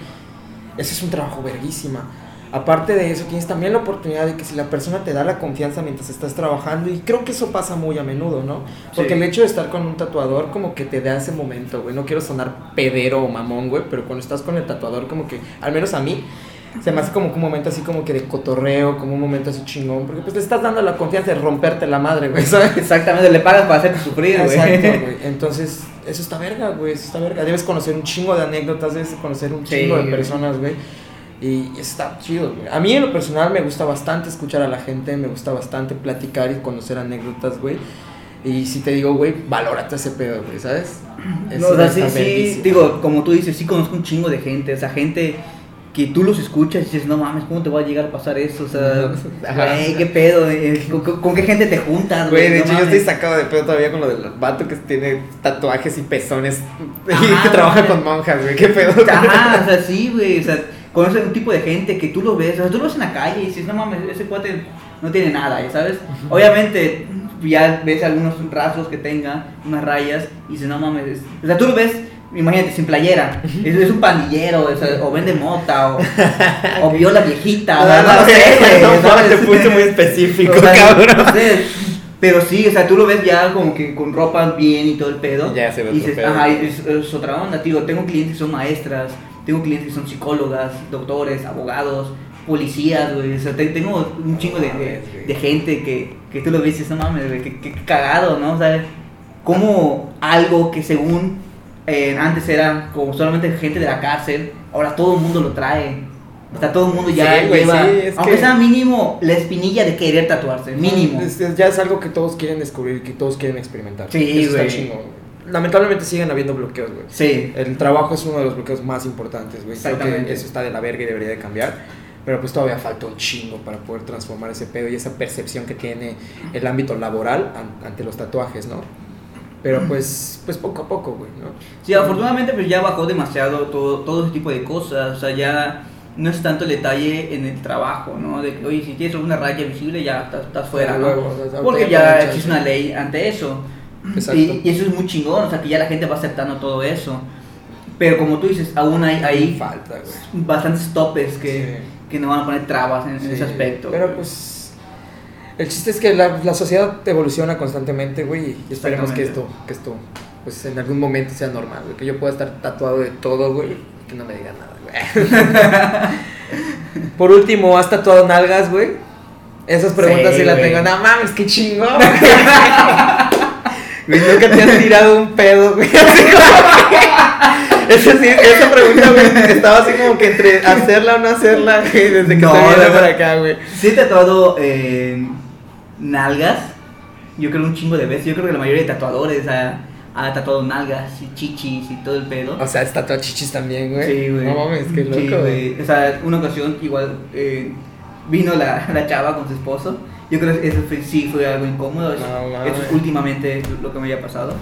[SPEAKER 1] Ese es un trabajo verguísima. Aparte de eso, tienes también la oportunidad de que si la persona te da la confianza mientras estás trabajando, y creo que eso pasa muy a menudo, ¿no? Porque
[SPEAKER 2] Sí.
[SPEAKER 1] el hecho de estar con un tatuador como que te da ese momento, güey. No quiero sonar pedero o mamón, güey, pero cuando estás con el tatuador como que, al menos a mí, se me hace como que un momento así como que de cotorreo, como un momento así chingón, porque pues te estás dando la confianza de romperte la madre, güey, ¿sabes?
[SPEAKER 2] Exactamente, le pagas para hacerte sufrir, güey.
[SPEAKER 1] Exacto, güey. Entonces, eso está verga, güey. Eso está verga. Debes conocer un chingo de anécdotas, debes conocer un
[SPEAKER 2] Sí,
[SPEAKER 1] chingo de
[SPEAKER 2] güey.
[SPEAKER 1] personas, güey. Y está chido, güey. A mí en lo personal me gusta bastante escuchar a la gente, me gusta bastante platicar y conocer anécdotas, güey. Y si te digo, güey, valórate ese pedo, güey, ¿sabes?
[SPEAKER 2] No, o sea, sí, sí, digo, como tú dices, sí conozco un chingo de gente, o sea, gente que tú los escuchas y dices, no mames, ¿cómo te va a llegar a pasar eso? O sea, güey, qué pedo, eh, ¿Con, con- qué gente te juntas,
[SPEAKER 1] Güey, de
[SPEAKER 2] No
[SPEAKER 1] hecho yo estoy sacado de pedo todavía con lo del vato que tiene tatuajes y pezones y
[SPEAKER 2] Ajá,
[SPEAKER 1] que trabaja
[SPEAKER 2] güey.
[SPEAKER 1] con monjas, güey. ¿Qué pedo?
[SPEAKER 2] Ajá, o sea, sí, güey, o sea, conoces un tipo de gente que tú lo ves, o sea, tú lo ves en la calle y dices, no mames, ese cuate no tiene nada, ya sabes. Obviamente, ya ves algunos rasgos que tenga, unas rayas, y dices, no mames, es- o sea, tú lo ves, imagínate, sin playera, es, es un pandillero, o, sea, o vende mota, o, o viola viejita, o sea, no, lo sé,
[SPEAKER 1] No, te fuiste muy específico,
[SPEAKER 2] O sea,
[SPEAKER 1] cabrón.
[SPEAKER 2] no sé, pero sí, o sea, tú lo ves ya como que con ropa bien y todo el pedo.
[SPEAKER 1] Ya se ve
[SPEAKER 2] y dices,
[SPEAKER 1] pedo.
[SPEAKER 2] ajá, es, es otra onda, tío. Tengo clientes que son maestras, tengo clientes que son psicólogas, doctores, abogados, policías, güey. O sea, te- tengo un chingo de, de, de gente que, que tú lo ves y dices, no mames, güey, qué, qué cagado, ¿no? O sea, como algo que según eh, antes era como solamente gente de la cárcel, ahora todo el mundo lo trae. O sea, todo el mundo ya
[SPEAKER 1] Sí,
[SPEAKER 2] lleva,
[SPEAKER 1] sí, es
[SPEAKER 2] aunque
[SPEAKER 1] que-
[SPEAKER 2] sea mínimo, la espinilla de querer tatuarse, mínimo.
[SPEAKER 1] Es- es- ya es algo que todos quieren descubrir, que todos quieren experimentar.
[SPEAKER 2] Sí,
[SPEAKER 1] Eso está
[SPEAKER 2] güey.
[SPEAKER 1] chingón, güey. Lamentablemente siguen habiendo bloqueos, güey.
[SPEAKER 2] Sí.
[SPEAKER 1] El trabajo es uno de los bloqueos más importantes, güey. Creo que eso está de la verga y debería de cambiar. Pero pues todavía falta un chingo para poder transformar ese pedo y esa percepción que tiene el ámbito laboral an- ante los tatuajes, ¿no? Pero pues, pues poco a poco, güey, ¿no?
[SPEAKER 2] Sí, afortunadamente pues ya bajó demasiado todo, todo ese tipo de cosas, o sea, ya no es tanto el detalle en el trabajo, ¿no? De que, oye, si tienes alguna raya visible ya estás, estás fuera, ¿no? Porque ya existe una ley ante eso. Y, y eso es muy chingón, o sea, que ya la gente va aceptando todo eso. Pero como tú dices, aún hay, hay
[SPEAKER 1] falta, güey.
[SPEAKER 2] bastantes topes que,
[SPEAKER 1] Sí.
[SPEAKER 2] que no van a poner trabas en,
[SPEAKER 1] Sí,
[SPEAKER 2] ese aspecto.
[SPEAKER 1] Pero pues. El chiste es que la, la sociedad evoluciona constantemente, güey. Y esperemos que esto, que esto, pues en algún momento sea normal, güey. Que yo pueda estar tatuado de todo, güey. y Que no me digan nada, güey. Por último, ¿has tatuado nalgas, güey? Esas preguntas
[SPEAKER 2] Sí,
[SPEAKER 1] sí, las
[SPEAKER 2] güey.
[SPEAKER 1] tengo. No mames, qué chingón. Güey, nunca te has tirado un pedo, güey. Así como que- Esa, sí, esa pregunta, güey, estaba así como que entre hacerla o no hacerla, güey, desde que
[SPEAKER 2] No,
[SPEAKER 1] viendo
[SPEAKER 2] no,
[SPEAKER 1] por acá, güey.
[SPEAKER 2] Sí he tatuado eh, nalgas, yo creo un chingo de veces. Yo creo que la mayoría de tatuadores ha, ha tatuado nalgas y chichis y todo el pedo.
[SPEAKER 1] O sea, es tatuar chichis también, güey.
[SPEAKER 2] Sí, güey.
[SPEAKER 1] No mames, qué loco,
[SPEAKER 2] Sí,
[SPEAKER 1] güey.
[SPEAKER 2] O sea, una ocasión igual eh, vino la, la chava con su esposo. Yo creo que eso fue- sí fue algo incómodo. Eso,
[SPEAKER 1] No mames.
[SPEAKER 2] eso es últimamente lo que me había pasado.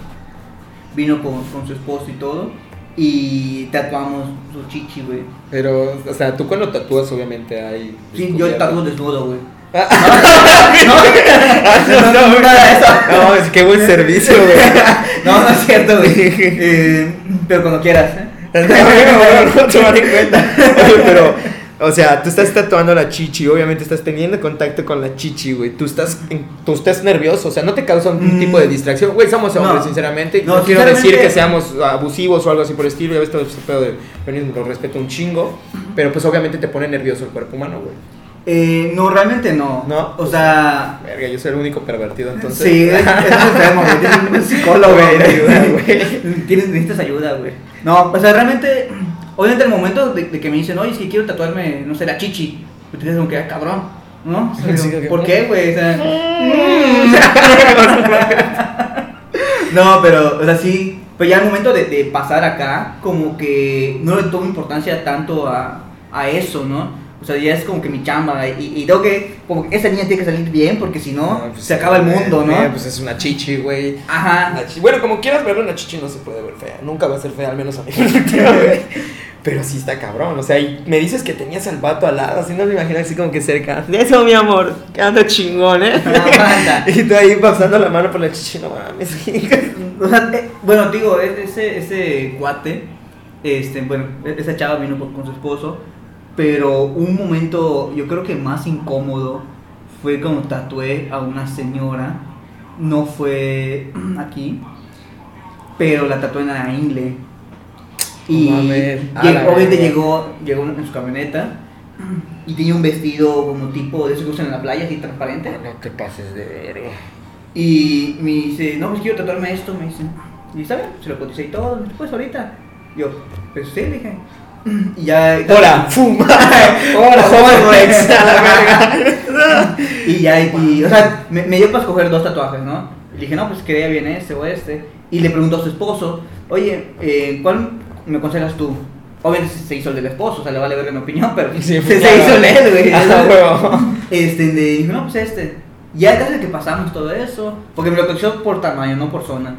[SPEAKER 2] Vino con, con su esposo y todo. Y tatuamos su chichi, güey.
[SPEAKER 1] Pero, o sea, tú cuando tatúas, obviamente hay.
[SPEAKER 2] Sí, yo tatúo desnudo, güey.
[SPEAKER 1] Ah,
[SPEAKER 2] No, no, no,
[SPEAKER 1] es que buen servicio, güey.
[SPEAKER 2] No, no es cierto, güey. Eh, pero cuando quieras, ¿eh?
[SPEAKER 1] No, no, no, o sea, tú estás tatuando la chichi, obviamente estás teniendo contacto con la chichi, güey. Tú estás, tú estás nervioso, o sea, no te causa un
[SPEAKER 2] Mm.
[SPEAKER 1] tipo de distracción. Güey, somos hombres,
[SPEAKER 2] No.
[SPEAKER 1] sinceramente.
[SPEAKER 2] No,
[SPEAKER 1] No, quiero decir que seamos abusivos o algo así por el estilo. Ya ves todo ese pedo de feminismo, lo respeto un chingo. Pero pues obviamente te pone nervioso el cuerpo humano, güey.
[SPEAKER 2] Eh, no, realmente no.
[SPEAKER 1] ¿No?
[SPEAKER 2] O sea,
[SPEAKER 1] Verga, yo soy el único pervertido entonces.
[SPEAKER 2] sí, es, enfermo, güey. Tienes un psicólogo,
[SPEAKER 1] Güey,
[SPEAKER 2] necesitas ayuda, güey. No, o sea, realmente, obviamente el momento de, de que me dicen, oye, si quiero tatuarme, no sé, la chichi, pues te dices como que, ah, cabrón, ¿no? O sea,
[SPEAKER 1] Sí,
[SPEAKER 2] digo,
[SPEAKER 1] que-
[SPEAKER 2] ¿Por qué, güey? O sea, no, pero, o sea, sí, pero ya al momento de, de pasar acá, como que no le tomo importancia tanto a, a eso, ¿no? O sea, ya es como que mi chamba y, y tengo que, como que esa niña tiene que salir bien porque si no,
[SPEAKER 1] No, pues,
[SPEAKER 2] se acaba el mundo,
[SPEAKER 1] eh,
[SPEAKER 2] ¿no?
[SPEAKER 1] Pues es una chichi, güey.
[SPEAKER 2] Ajá.
[SPEAKER 1] Una Bueno, como quieras verlo, una chichi no se puede ver fea. Nunca va a ser fea, al menos a mi perspectiva, güey. Pero sí está cabrón. O sea, y me dices que tenías al vato al lado, así no me imagino así como que cerca. Eso, mi amor, que anda chingón, ¿eh?
[SPEAKER 2] No, banda.
[SPEAKER 1] y tú ahí pasando la mano por la chichi, no mames.
[SPEAKER 2] O sea, eh, bueno, digo, e- ese, ese cuate, este, bueno, e- esa chava vino con, con su esposo, pero un momento, yo creo que más incómodo fue cuando tatué a una señora, no fue aquí, pero la tatué en la ingle. Y llegó- obviamente llegó, llegó en su camioneta y tenía un vestido como tipo de esos que usan en la playa, así transparente.
[SPEAKER 1] No te pases de verga.
[SPEAKER 2] Y me dice, no, pues quiero tatuarme esto, me dice. Y bien, se lo coticé y todo, dice, pues ahorita. Yo, pues sí, le dije. Y ya.
[SPEAKER 1] ¡Hora! ¡Fuma! ¡Hora, Rex! ¡A la verga!
[SPEAKER 2] Y ya, y, o sea, me, me dio para escoger dos tatuajes, ¿no? Y dije, no, pues quería bien este o este. Y le preguntó a su esposo, oye, eh, ¿cuál me aconsejas tú? Obviamente se hizo el del esposo, o sea, le vale ver mi opinión, pero
[SPEAKER 1] Sí,
[SPEAKER 2] se, se hizo el él, güey. Este, le dijo, no, pues este. Ya casi que pasamos todo eso, porque me lo cotizó por tamaño, no por zona.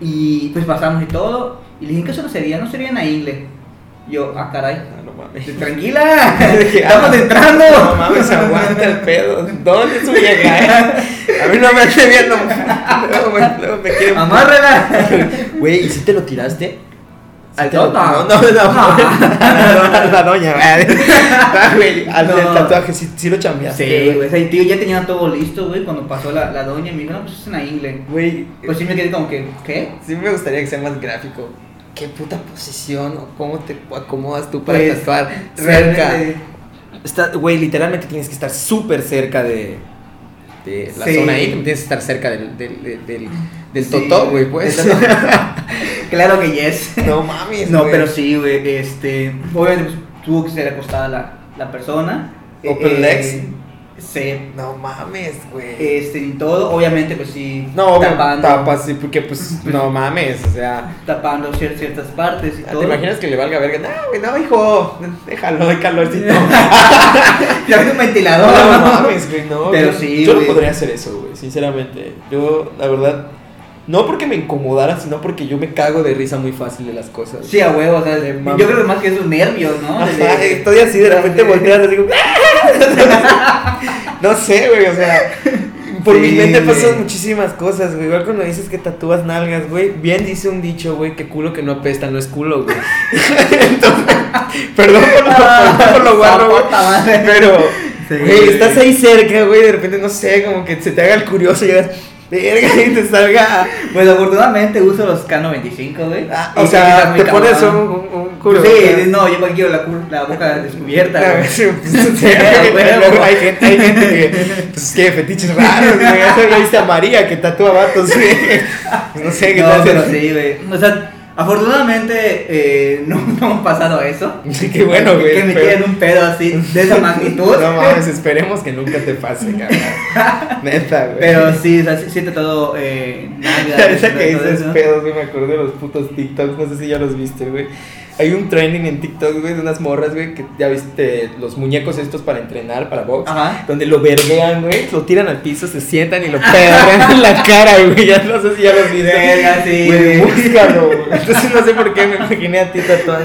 [SPEAKER 2] Y pues pasamos y todo. Y le dije, ¿qué zona sería? No sería en la ingle. Yo, ah, caray.
[SPEAKER 1] Ah, no mames.
[SPEAKER 2] Tranquila,
[SPEAKER 1] Dije,
[SPEAKER 2] estamos
[SPEAKER 1] ah,
[SPEAKER 2] entrando.
[SPEAKER 1] No mames, aguanta el pedo. ¿Dónde es su vieja, eh? A mí no me hace viendo. Luego me, luego me quiere.
[SPEAKER 2] Amárrala.
[SPEAKER 1] Güey, ¿y si te lo tiraste?
[SPEAKER 2] Al.
[SPEAKER 1] No, no, no.
[SPEAKER 2] No.
[SPEAKER 1] A la doña, güey. Ah, al del tatuaje, sí, lo chambeaste.
[SPEAKER 2] Sí, güey. O sea, tío ya tenía todo listo, güey, cuando pasó la, la doña y me dijo, no, pues es una ingle.
[SPEAKER 1] Güey,
[SPEAKER 2] Pues sí me quedé como que, ¿qué?
[SPEAKER 1] sí me gustaría que sea más gráfico. ¿Qué puta posición o cómo te acomodas tú para
[SPEAKER 2] Pues,
[SPEAKER 1] tatuar cerca? Está, güey, literalmente tienes que estar súper cerca de, de la
[SPEAKER 2] Sí.
[SPEAKER 1] zona ahí, tienes que estar cerca del, del, del, del, del
[SPEAKER 2] Sí,
[SPEAKER 1] totó, güey, pues.
[SPEAKER 2] del claro que yes.
[SPEAKER 1] no mames,
[SPEAKER 2] No, pero sí, güey, este, obviamente pues, tuvo que ser acostada la, la persona.
[SPEAKER 1] Open legs.
[SPEAKER 2] Sí,
[SPEAKER 1] No mames, güey.
[SPEAKER 2] este, y todo, obviamente, pues sí,
[SPEAKER 1] no,
[SPEAKER 2] tapando,
[SPEAKER 1] tapas, sí, porque pues, no mames, o sea.
[SPEAKER 2] tapando cier- ciertas partes y todo.
[SPEAKER 1] ¿Te imaginas que le valga verga? No, güey, no, hijo, déjalo, hay calorcito.
[SPEAKER 2] Ya un ventilador,
[SPEAKER 1] No
[SPEAKER 2] ¿no?
[SPEAKER 1] mames, güey, no.
[SPEAKER 2] Pero
[SPEAKER 1] yo,
[SPEAKER 2] sí,
[SPEAKER 1] Yo no
[SPEAKER 2] güey.
[SPEAKER 1] podría hacer eso, güey, sinceramente. Yo, la verdad, No porque me incomodara, sino porque yo me cago de risa muy fácil de las cosas.
[SPEAKER 2] Sí, a huevo, o sea,
[SPEAKER 1] De
[SPEAKER 2] yo creo que más que esos nervios, ¿no?
[SPEAKER 1] Ajá,
[SPEAKER 2] De-
[SPEAKER 1] estoy así de repente volteando así como, No sé, güey, o sea, por mi mente pasan muchísimas cosas, güey. Igual cuando dices que tatúas nalgas, güey. Bien dice un dicho, güey, que culo que no apesta no es culo, güey. Entonces, perdón por lo, perdón por lo guarro, güey. Pero,
[SPEAKER 2] Sí,
[SPEAKER 1] güey,
[SPEAKER 2] güey.
[SPEAKER 1] estás ahí cerca, güey. De repente, no sé, como que se te haga el curioso y llegas, verga, y te salga.
[SPEAKER 2] Pues afortunadamente uso los K95, güey.
[SPEAKER 1] Ah, o sea, te pones un, un, un culo.
[SPEAKER 2] Sí,
[SPEAKER 1] acá.
[SPEAKER 2] no, yo quiero la, la boca descubierta,
[SPEAKER 1] Ah,
[SPEAKER 2] güey.
[SPEAKER 1] sí, pues, sí, hay gente, hay gente que, pues, que fetiches raros, güey. Ya viste a María que tatúa vatos, güey. No sé qué
[SPEAKER 2] No,
[SPEAKER 1] tal.
[SPEAKER 2] pero sí, güey. O sea, afortunadamente eh, no, no ha pasado eso.
[SPEAKER 1] Qué bueno, güey.
[SPEAKER 2] Que me tiren un pedo así, de esa magnitud.
[SPEAKER 1] No mames, esperemos que nunca te pase, cabrón. Neta, güey.
[SPEAKER 2] Pero sí, o sea, sí, sí he tratado eh,
[SPEAKER 1] Ahorita que dices pedos, güey, me acordé de los putos TikToks, no sé si ya los viste, güey. Hay un trending en TikTok, güey, de unas morras, güey, que ya viste los muñecos estos para entrenar, para box.
[SPEAKER 2] Ajá.
[SPEAKER 1] Donde lo verguean, güey, lo tiran al piso, se sientan y lo pegan en la cara, güey. Ya no sé si ya los viste.
[SPEAKER 2] Verga, sí,
[SPEAKER 1] Güey, búscalo, güey. Entonces no sé por qué me imaginé a ti tatuado.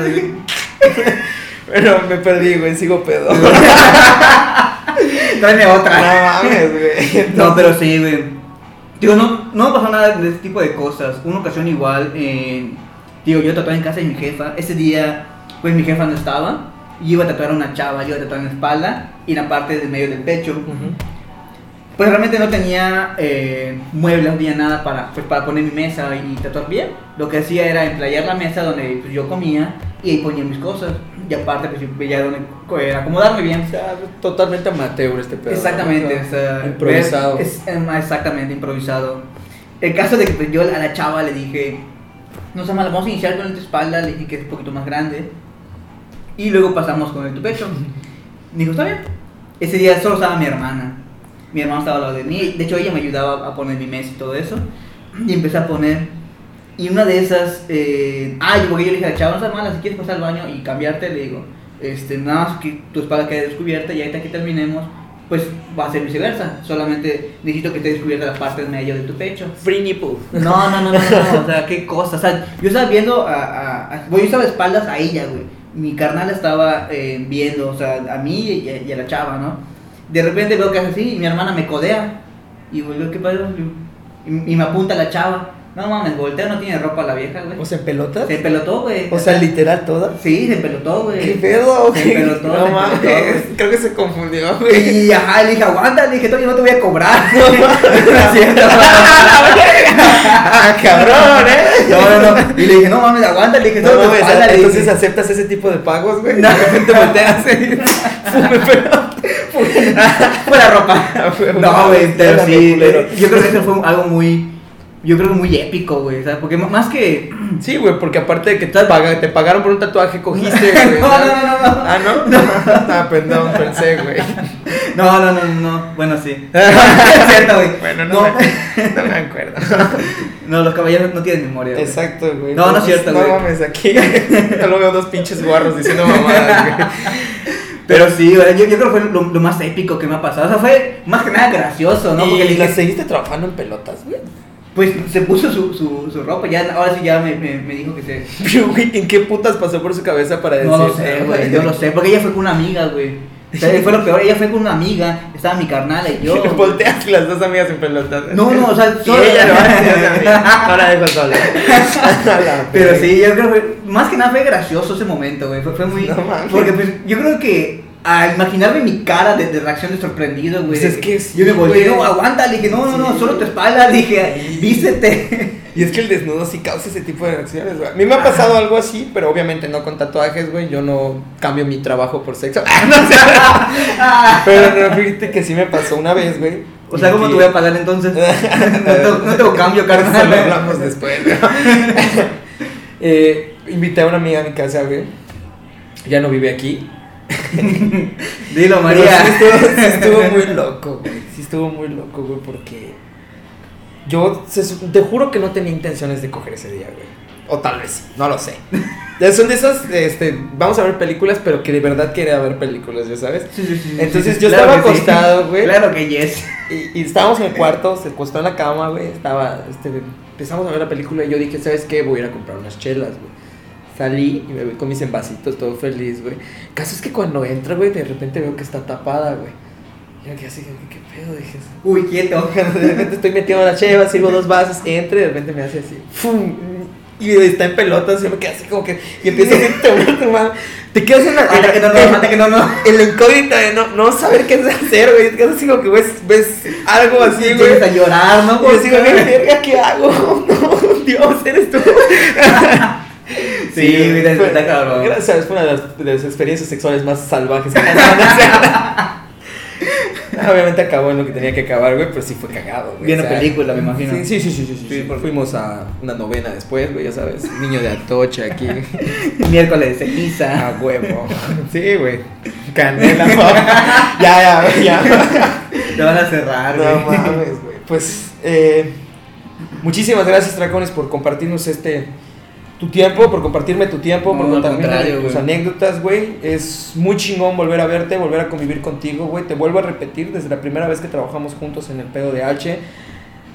[SPEAKER 1] Pero me perdí, güey, sigo pedo. No
[SPEAKER 2] Tráeme otra.
[SPEAKER 1] mames, güey.
[SPEAKER 2] No, pero sí, güey. Digo, no, no me pasó nada de ese tipo de cosas. Una ocasión igual, eh, digo, yo tatuaba en casa de mi jefa. Ese día, pues mi jefa no estaba. Y iba a tatuar a una chava, yo iba a tatuar en la espalda y en la parte del medio del pecho.
[SPEAKER 1] Ujú.
[SPEAKER 2] Pues realmente no tenía eh, muebles, no tenía nada para, pues, para poner mi mesa y tatuar bien. Lo que hacía era emplayar la mesa donde pues, yo comía y ahí ponía mis cosas. Y aparte, pues yo veía donde acomodarme bien.
[SPEAKER 1] O sea, totalmente amateur este pedo.
[SPEAKER 2] Exactamente,
[SPEAKER 1] ¿no?
[SPEAKER 2] o sea,
[SPEAKER 1] improvisado.
[SPEAKER 2] es, em, exactamente, improvisado. El caso de que pues, yo a la chava le dije, no sé, vamos a iniciar con el tu espalda, le dije que es un poquito más grande. Y luego pasamos con el tu pecho. Me dijo, está bien. Ese día solo estaba mi hermana. Mi hermana estaba al lado de mí. De hecho, ella me ayudaba a poner mi mesa y todo eso. Y empecé a poner. Y una de esas, eh, ah, porque yo le dije a la chava, no seas mala, si quieres pasar al baño y cambiarte, le digo, este, nada más que tu espalda quede descubierta y ahorita que terminemos, pues va a ser viceversa. Solamente necesito que esté descubierta la parte del medio de tu pecho.
[SPEAKER 1] Free nipple.
[SPEAKER 2] No, no, no, no, no, o sea, qué cosa. O sea, yo estaba viendo a. a, yo estaba de espaldas a ella, güey. Mi carnal estaba eh, viendo, o sea, a mí y a, y a la chava, ¿no? De repente veo que hace así y mi hermana me codea. Y vuelvo, ¿qué pasó? Y, y me apunta la chava. No mames, voltea, no tiene ropa la vieja, güey.
[SPEAKER 1] O sea, en pelotas.
[SPEAKER 2] Se pelotó, güey.
[SPEAKER 1] O sea, literal toda.
[SPEAKER 2] Sí, se pelotó, güey.
[SPEAKER 1] ¿Qué pedo?
[SPEAKER 2] Se pelotó,
[SPEAKER 1] No
[SPEAKER 2] se
[SPEAKER 1] mames.
[SPEAKER 2] pelotó.
[SPEAKER 1] Creo que se confundió, güey.
[SPEAKER 2] Y ajá, le dije, aguanta, le dije, todavía no te voy a cobrar. No es cierto.
[SPEAKER 1] ah, cabrón, eh.
[SPEAKER 2] No, no, no. Y le dije, no mames, aguanta, le dije,
[SPEAKER 1] No
[SPEAKER 2] tu
[SPEAKER 1] mames,
[SPEAKER 2] espalda", le
[SPEAKER 1] entonces
[SPEAKER 2] dije.
[SPEAKER 1] aceptas ese tipo de pagos, güey.
[SPEAKER 2] No.
[SPEAKER 1] De repente volteas y fume pelota.
[SPEAKER 2] Fuera ropa. No, güey, pero sí, pero yo creo que eso fue algo muy, yo creo que muy épico, güey, ¿sabes? Porque m- más que...
[SPEAKER 1] Sí, güey, porque aparte de que te, paga- te pagaron por un tatuaje, cogiste, güey.
[SPEAKER 2] No, no, no, no, no.
[SPEAKER 1] Ah, ¿no? Ah, perdón, pensé, güey.
[SPEAKER 2] No, no, no, no, bueno, sí. es cierto, güey.
[SPEAKER 1] Bueno, no,
[SPEAKER 2] no,
[SPEAKER 1] Me, no me acuerdo.
[SPEAKER 2] no, los caballeros no tienen memoria, güey.
[SPEAKER 1] Exacto, güey.
[SPEAKER 2] No, no es cierto,
[SPEAKER 1] No
[SPEAKER 2] güey.
[SPEAKER 1] mames, aquí solo veo dos pinches guarros diciendo mamadas, güey.
[SPEAKER 2] Pero sí, güey, yo, yo creo que fue lo, lo más épico que me ha pasado. O sea, fue más que nada gracioso, ¿no? Porque le
[SPEAKER 1] ¿Y
[SPEAKER 2] dije,
[SPEAKER 1] la seguiste trabajando en pelotas, güey?
[SPEAKER 2] Pues se puso su, su, su ropa, ya, ahora sí ya me, me, me dijo que se...
[SPEAKER 1] Pero, güey, ¿en qué putas pasó por su cabeza para decir?
[SPEAKER 2] No lo sé, güey, yo lo sé, porque ella fue con una amiga, güey. O sea, fue lo peor, ella fue con una amiga, estaba mi carnal y yo.
[SPEAKER 1] Volteas las dos amigas en pelotas.
[SPEAKER 2] No, no, o sea,
[SPEAKER 1] Y
[SPEAKER 2] solo-
[SPEAKER 1] ella lo hace, no la dejo sola.
[SPEAKER 2] Pero sí, yo creo que más que nada fue gracioso ese momento, güey. Fue, fue muy.
[SPEAKER 1] No
[SPEAKER 2] porque pues yo creo que al imaginarme mi cara de, de reacción de sorprendido, güey.
[SPEAKER 1] Pues es que sí,
[SPEAKER 2] Yo me volteé,
[SPEAKER 1] güey.
[SPEAKER 2] no, aguanta, le dije, no, no, no,
[SPEAKER 1] Sí.
[SPEAKER 2] solo tu espalda, le dije, vístete.
[SPEAKER 1] Y es que el desnudo sí causa ese tipo de reacciones, güey. A mí me ha pasado algo así, pero obviamente no con tatuajes, güey. Yo no cambio mi trabajo por sexo. Ah. Pero no, fíjate que sí me pasó una vez, güey.
[SPEAKER 2] O sea, ¿cómo te voy a pagar entonces? no, te- no tengo cambio,
[SPEAKER 1] Eso lo
[SPEAKER 2] carnal.
[SPEAKER 1] hablamos después, ¿no? eh, invité a una amiga a mi casa, güey. Ya no vive aquí.
[SPEAKER 2] Dilo, María.
[SPEAKER 1] Sí estuvo, sí estuvo muy loco, güey. Sí estuvo muy loco, güey, porque yo se te juro que no tenía intenciones de coger ese día, güey. O tal vez, no lo sé. Son de esas, este, vamos a ver películas, pero que de verdad quería ver películas, ya sabes.
[SPEAKER 2] Sí, sí,
[SPEAKER 1] Entonces yo
[SPEAKER 2] claro
[SPEAKER 1] estaba acostado, güey.
[SPEAKER 2] Claro que yes.
[SPEAKER 1] Y, y estábamos en el cuarto, se acostó en la cama, güey. Estaba, este, empezamos a ver la película y yo dije, ¿sabes qué? Voy a ir a comprar unas chelas, güey. Salí y me voy con mis envasitos, todo feliz, güey. Caso es que cuando entra, güey, de repente veo que está tapada, güey. Y yo quedé así, ¿qué, qué pedo? Dije,
[SPEAKER 2] Uy, quieto.
[SPEAKER 1] de repente estoy metiendo la cheva, sirvo dos vasos, entra y de repente me hace así, ¡fum! Y está en pelotas, y yo me quedé así como que, y empiezo a decir, te quedas en la,
[SPEAKER 2] Hasta que no, no, que no, no.
[SPEAKER 1] en la incógnita de no, no saber qué hacer, güey. Te quedas así como que ves, ves algo así, güey.
[SPEAKER 2] Empiezas a llorar, ¿no?
[SPEAKER 1] Y "Qué verga, ¿qué hago? No, Dios, eres tú.
[SPEAKER 2] Sí, mira,
[SPEAKER 1] fue-
[SPEAKER 2] está cabrón.
[SPEAKER 1] Gracias, fue una de las, de las experiencias sexuales más salvajes que Obviamente acabó en lo que tenía que acabar, güey, pero sí fue cagado, güey.
[SPEAKER 2] Viendo película, me imagino.
[SPEAKER 1] Sí, sí, sí, sí, sí, Fuimos a una novena después, güey, ya sabes. Niño de Atocha aquí.
[SPEAKER 2] Miércoles de ceniza.
[SPEAKER 1] A huevo. Sí, güey. Canela, no. Ya, ya, ya.
[SPEAKER 2] Te van a cerrar,
[SPEAKER 1] No
[SPEAKER 2] güey.
[SPEAKER 1] mames, güey. Pues, eh, muchísimas gracias, Tracones, por compartirnos este. Tu tiempo, por compartirme tu tiempo, por
[SPEAKER 2] No,
[SPEAKER 1] contarme tus anécdotas, güey. Es muy chingón volver a verte, volver a convivir contigo, güey. Te vuelvo a repetir, desde la primera vez que trabajamos juntos en el pedo de H,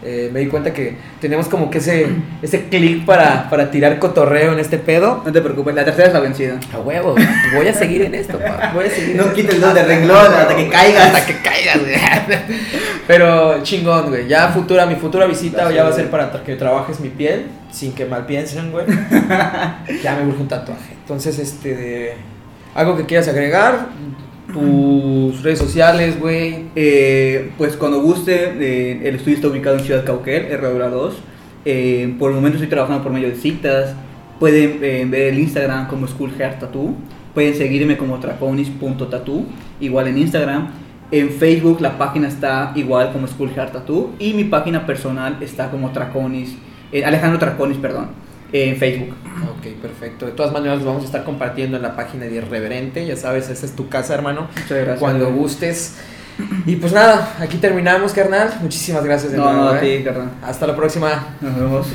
[SPEAKER 1] eh, me di cuenta que tenemos como que ese, ese clic para, para tirar cotorreo en este pedo.
[SPEAKER 2] No te preocupes, la tercera es la vencida.
[SPEAKER 1] A huevo, voy a seguir en esto, pa. Voy a seguir
[SPEAKER 2] No quites
[SPEAKER 1] esto.
[SPEAKER 2] dos de renglón hasta que caigas.
[SPEAKER 1] Hasta que caigas, güey. Pero chingón, güey. Ya futura, mi futura visita
[SPEAKER 2] Gracias,
[SPEAKER 1] ya va a ser para que trabajes mi piel, sin que mal piensen, güey. ya me urge un tatuaje. Entonces, este, de- algo que quieras agregar, tus redes sociales, güey.
[SPEAKER 2] Eh, pues cuando guste, eh, el estudio está ubicado en Ciudad Cauquel, Herradura 2. Eh, por el momento estoy trabajando por medio de citas. Pueden eh, ver el Instagram como School Tattoo. Pueden seguirme como traconis.tattoo, igual en Instagram. En Facebook la página está igual como School Tattoo. Y mi página personal está como Traconis, Alejandro Traconis, perdón, en Facebook.
[SPEAKER 1] Ok, perfecto. De todas maneras, lo vamos a estar compartiendo en la página de Irreverente. Ya sabes, esa es tu casa, hermano.
[SPEAKER 2] Muchas gracias.
[SPEAKER 1] Cuando gustes. Y pues nada, aquí terminamos, carnal. Muchísimas gracias de
[SPEAKER 2] No,
[SPEAKER 1] nuevo.
[SPEAKER 2] no, a
[SPEAKER 1] eh.
[SPEAKER 2] ti, carnal.
[SPEAKER 1] Hasta la próxima.
[SPEAKER 2] Nos vemos.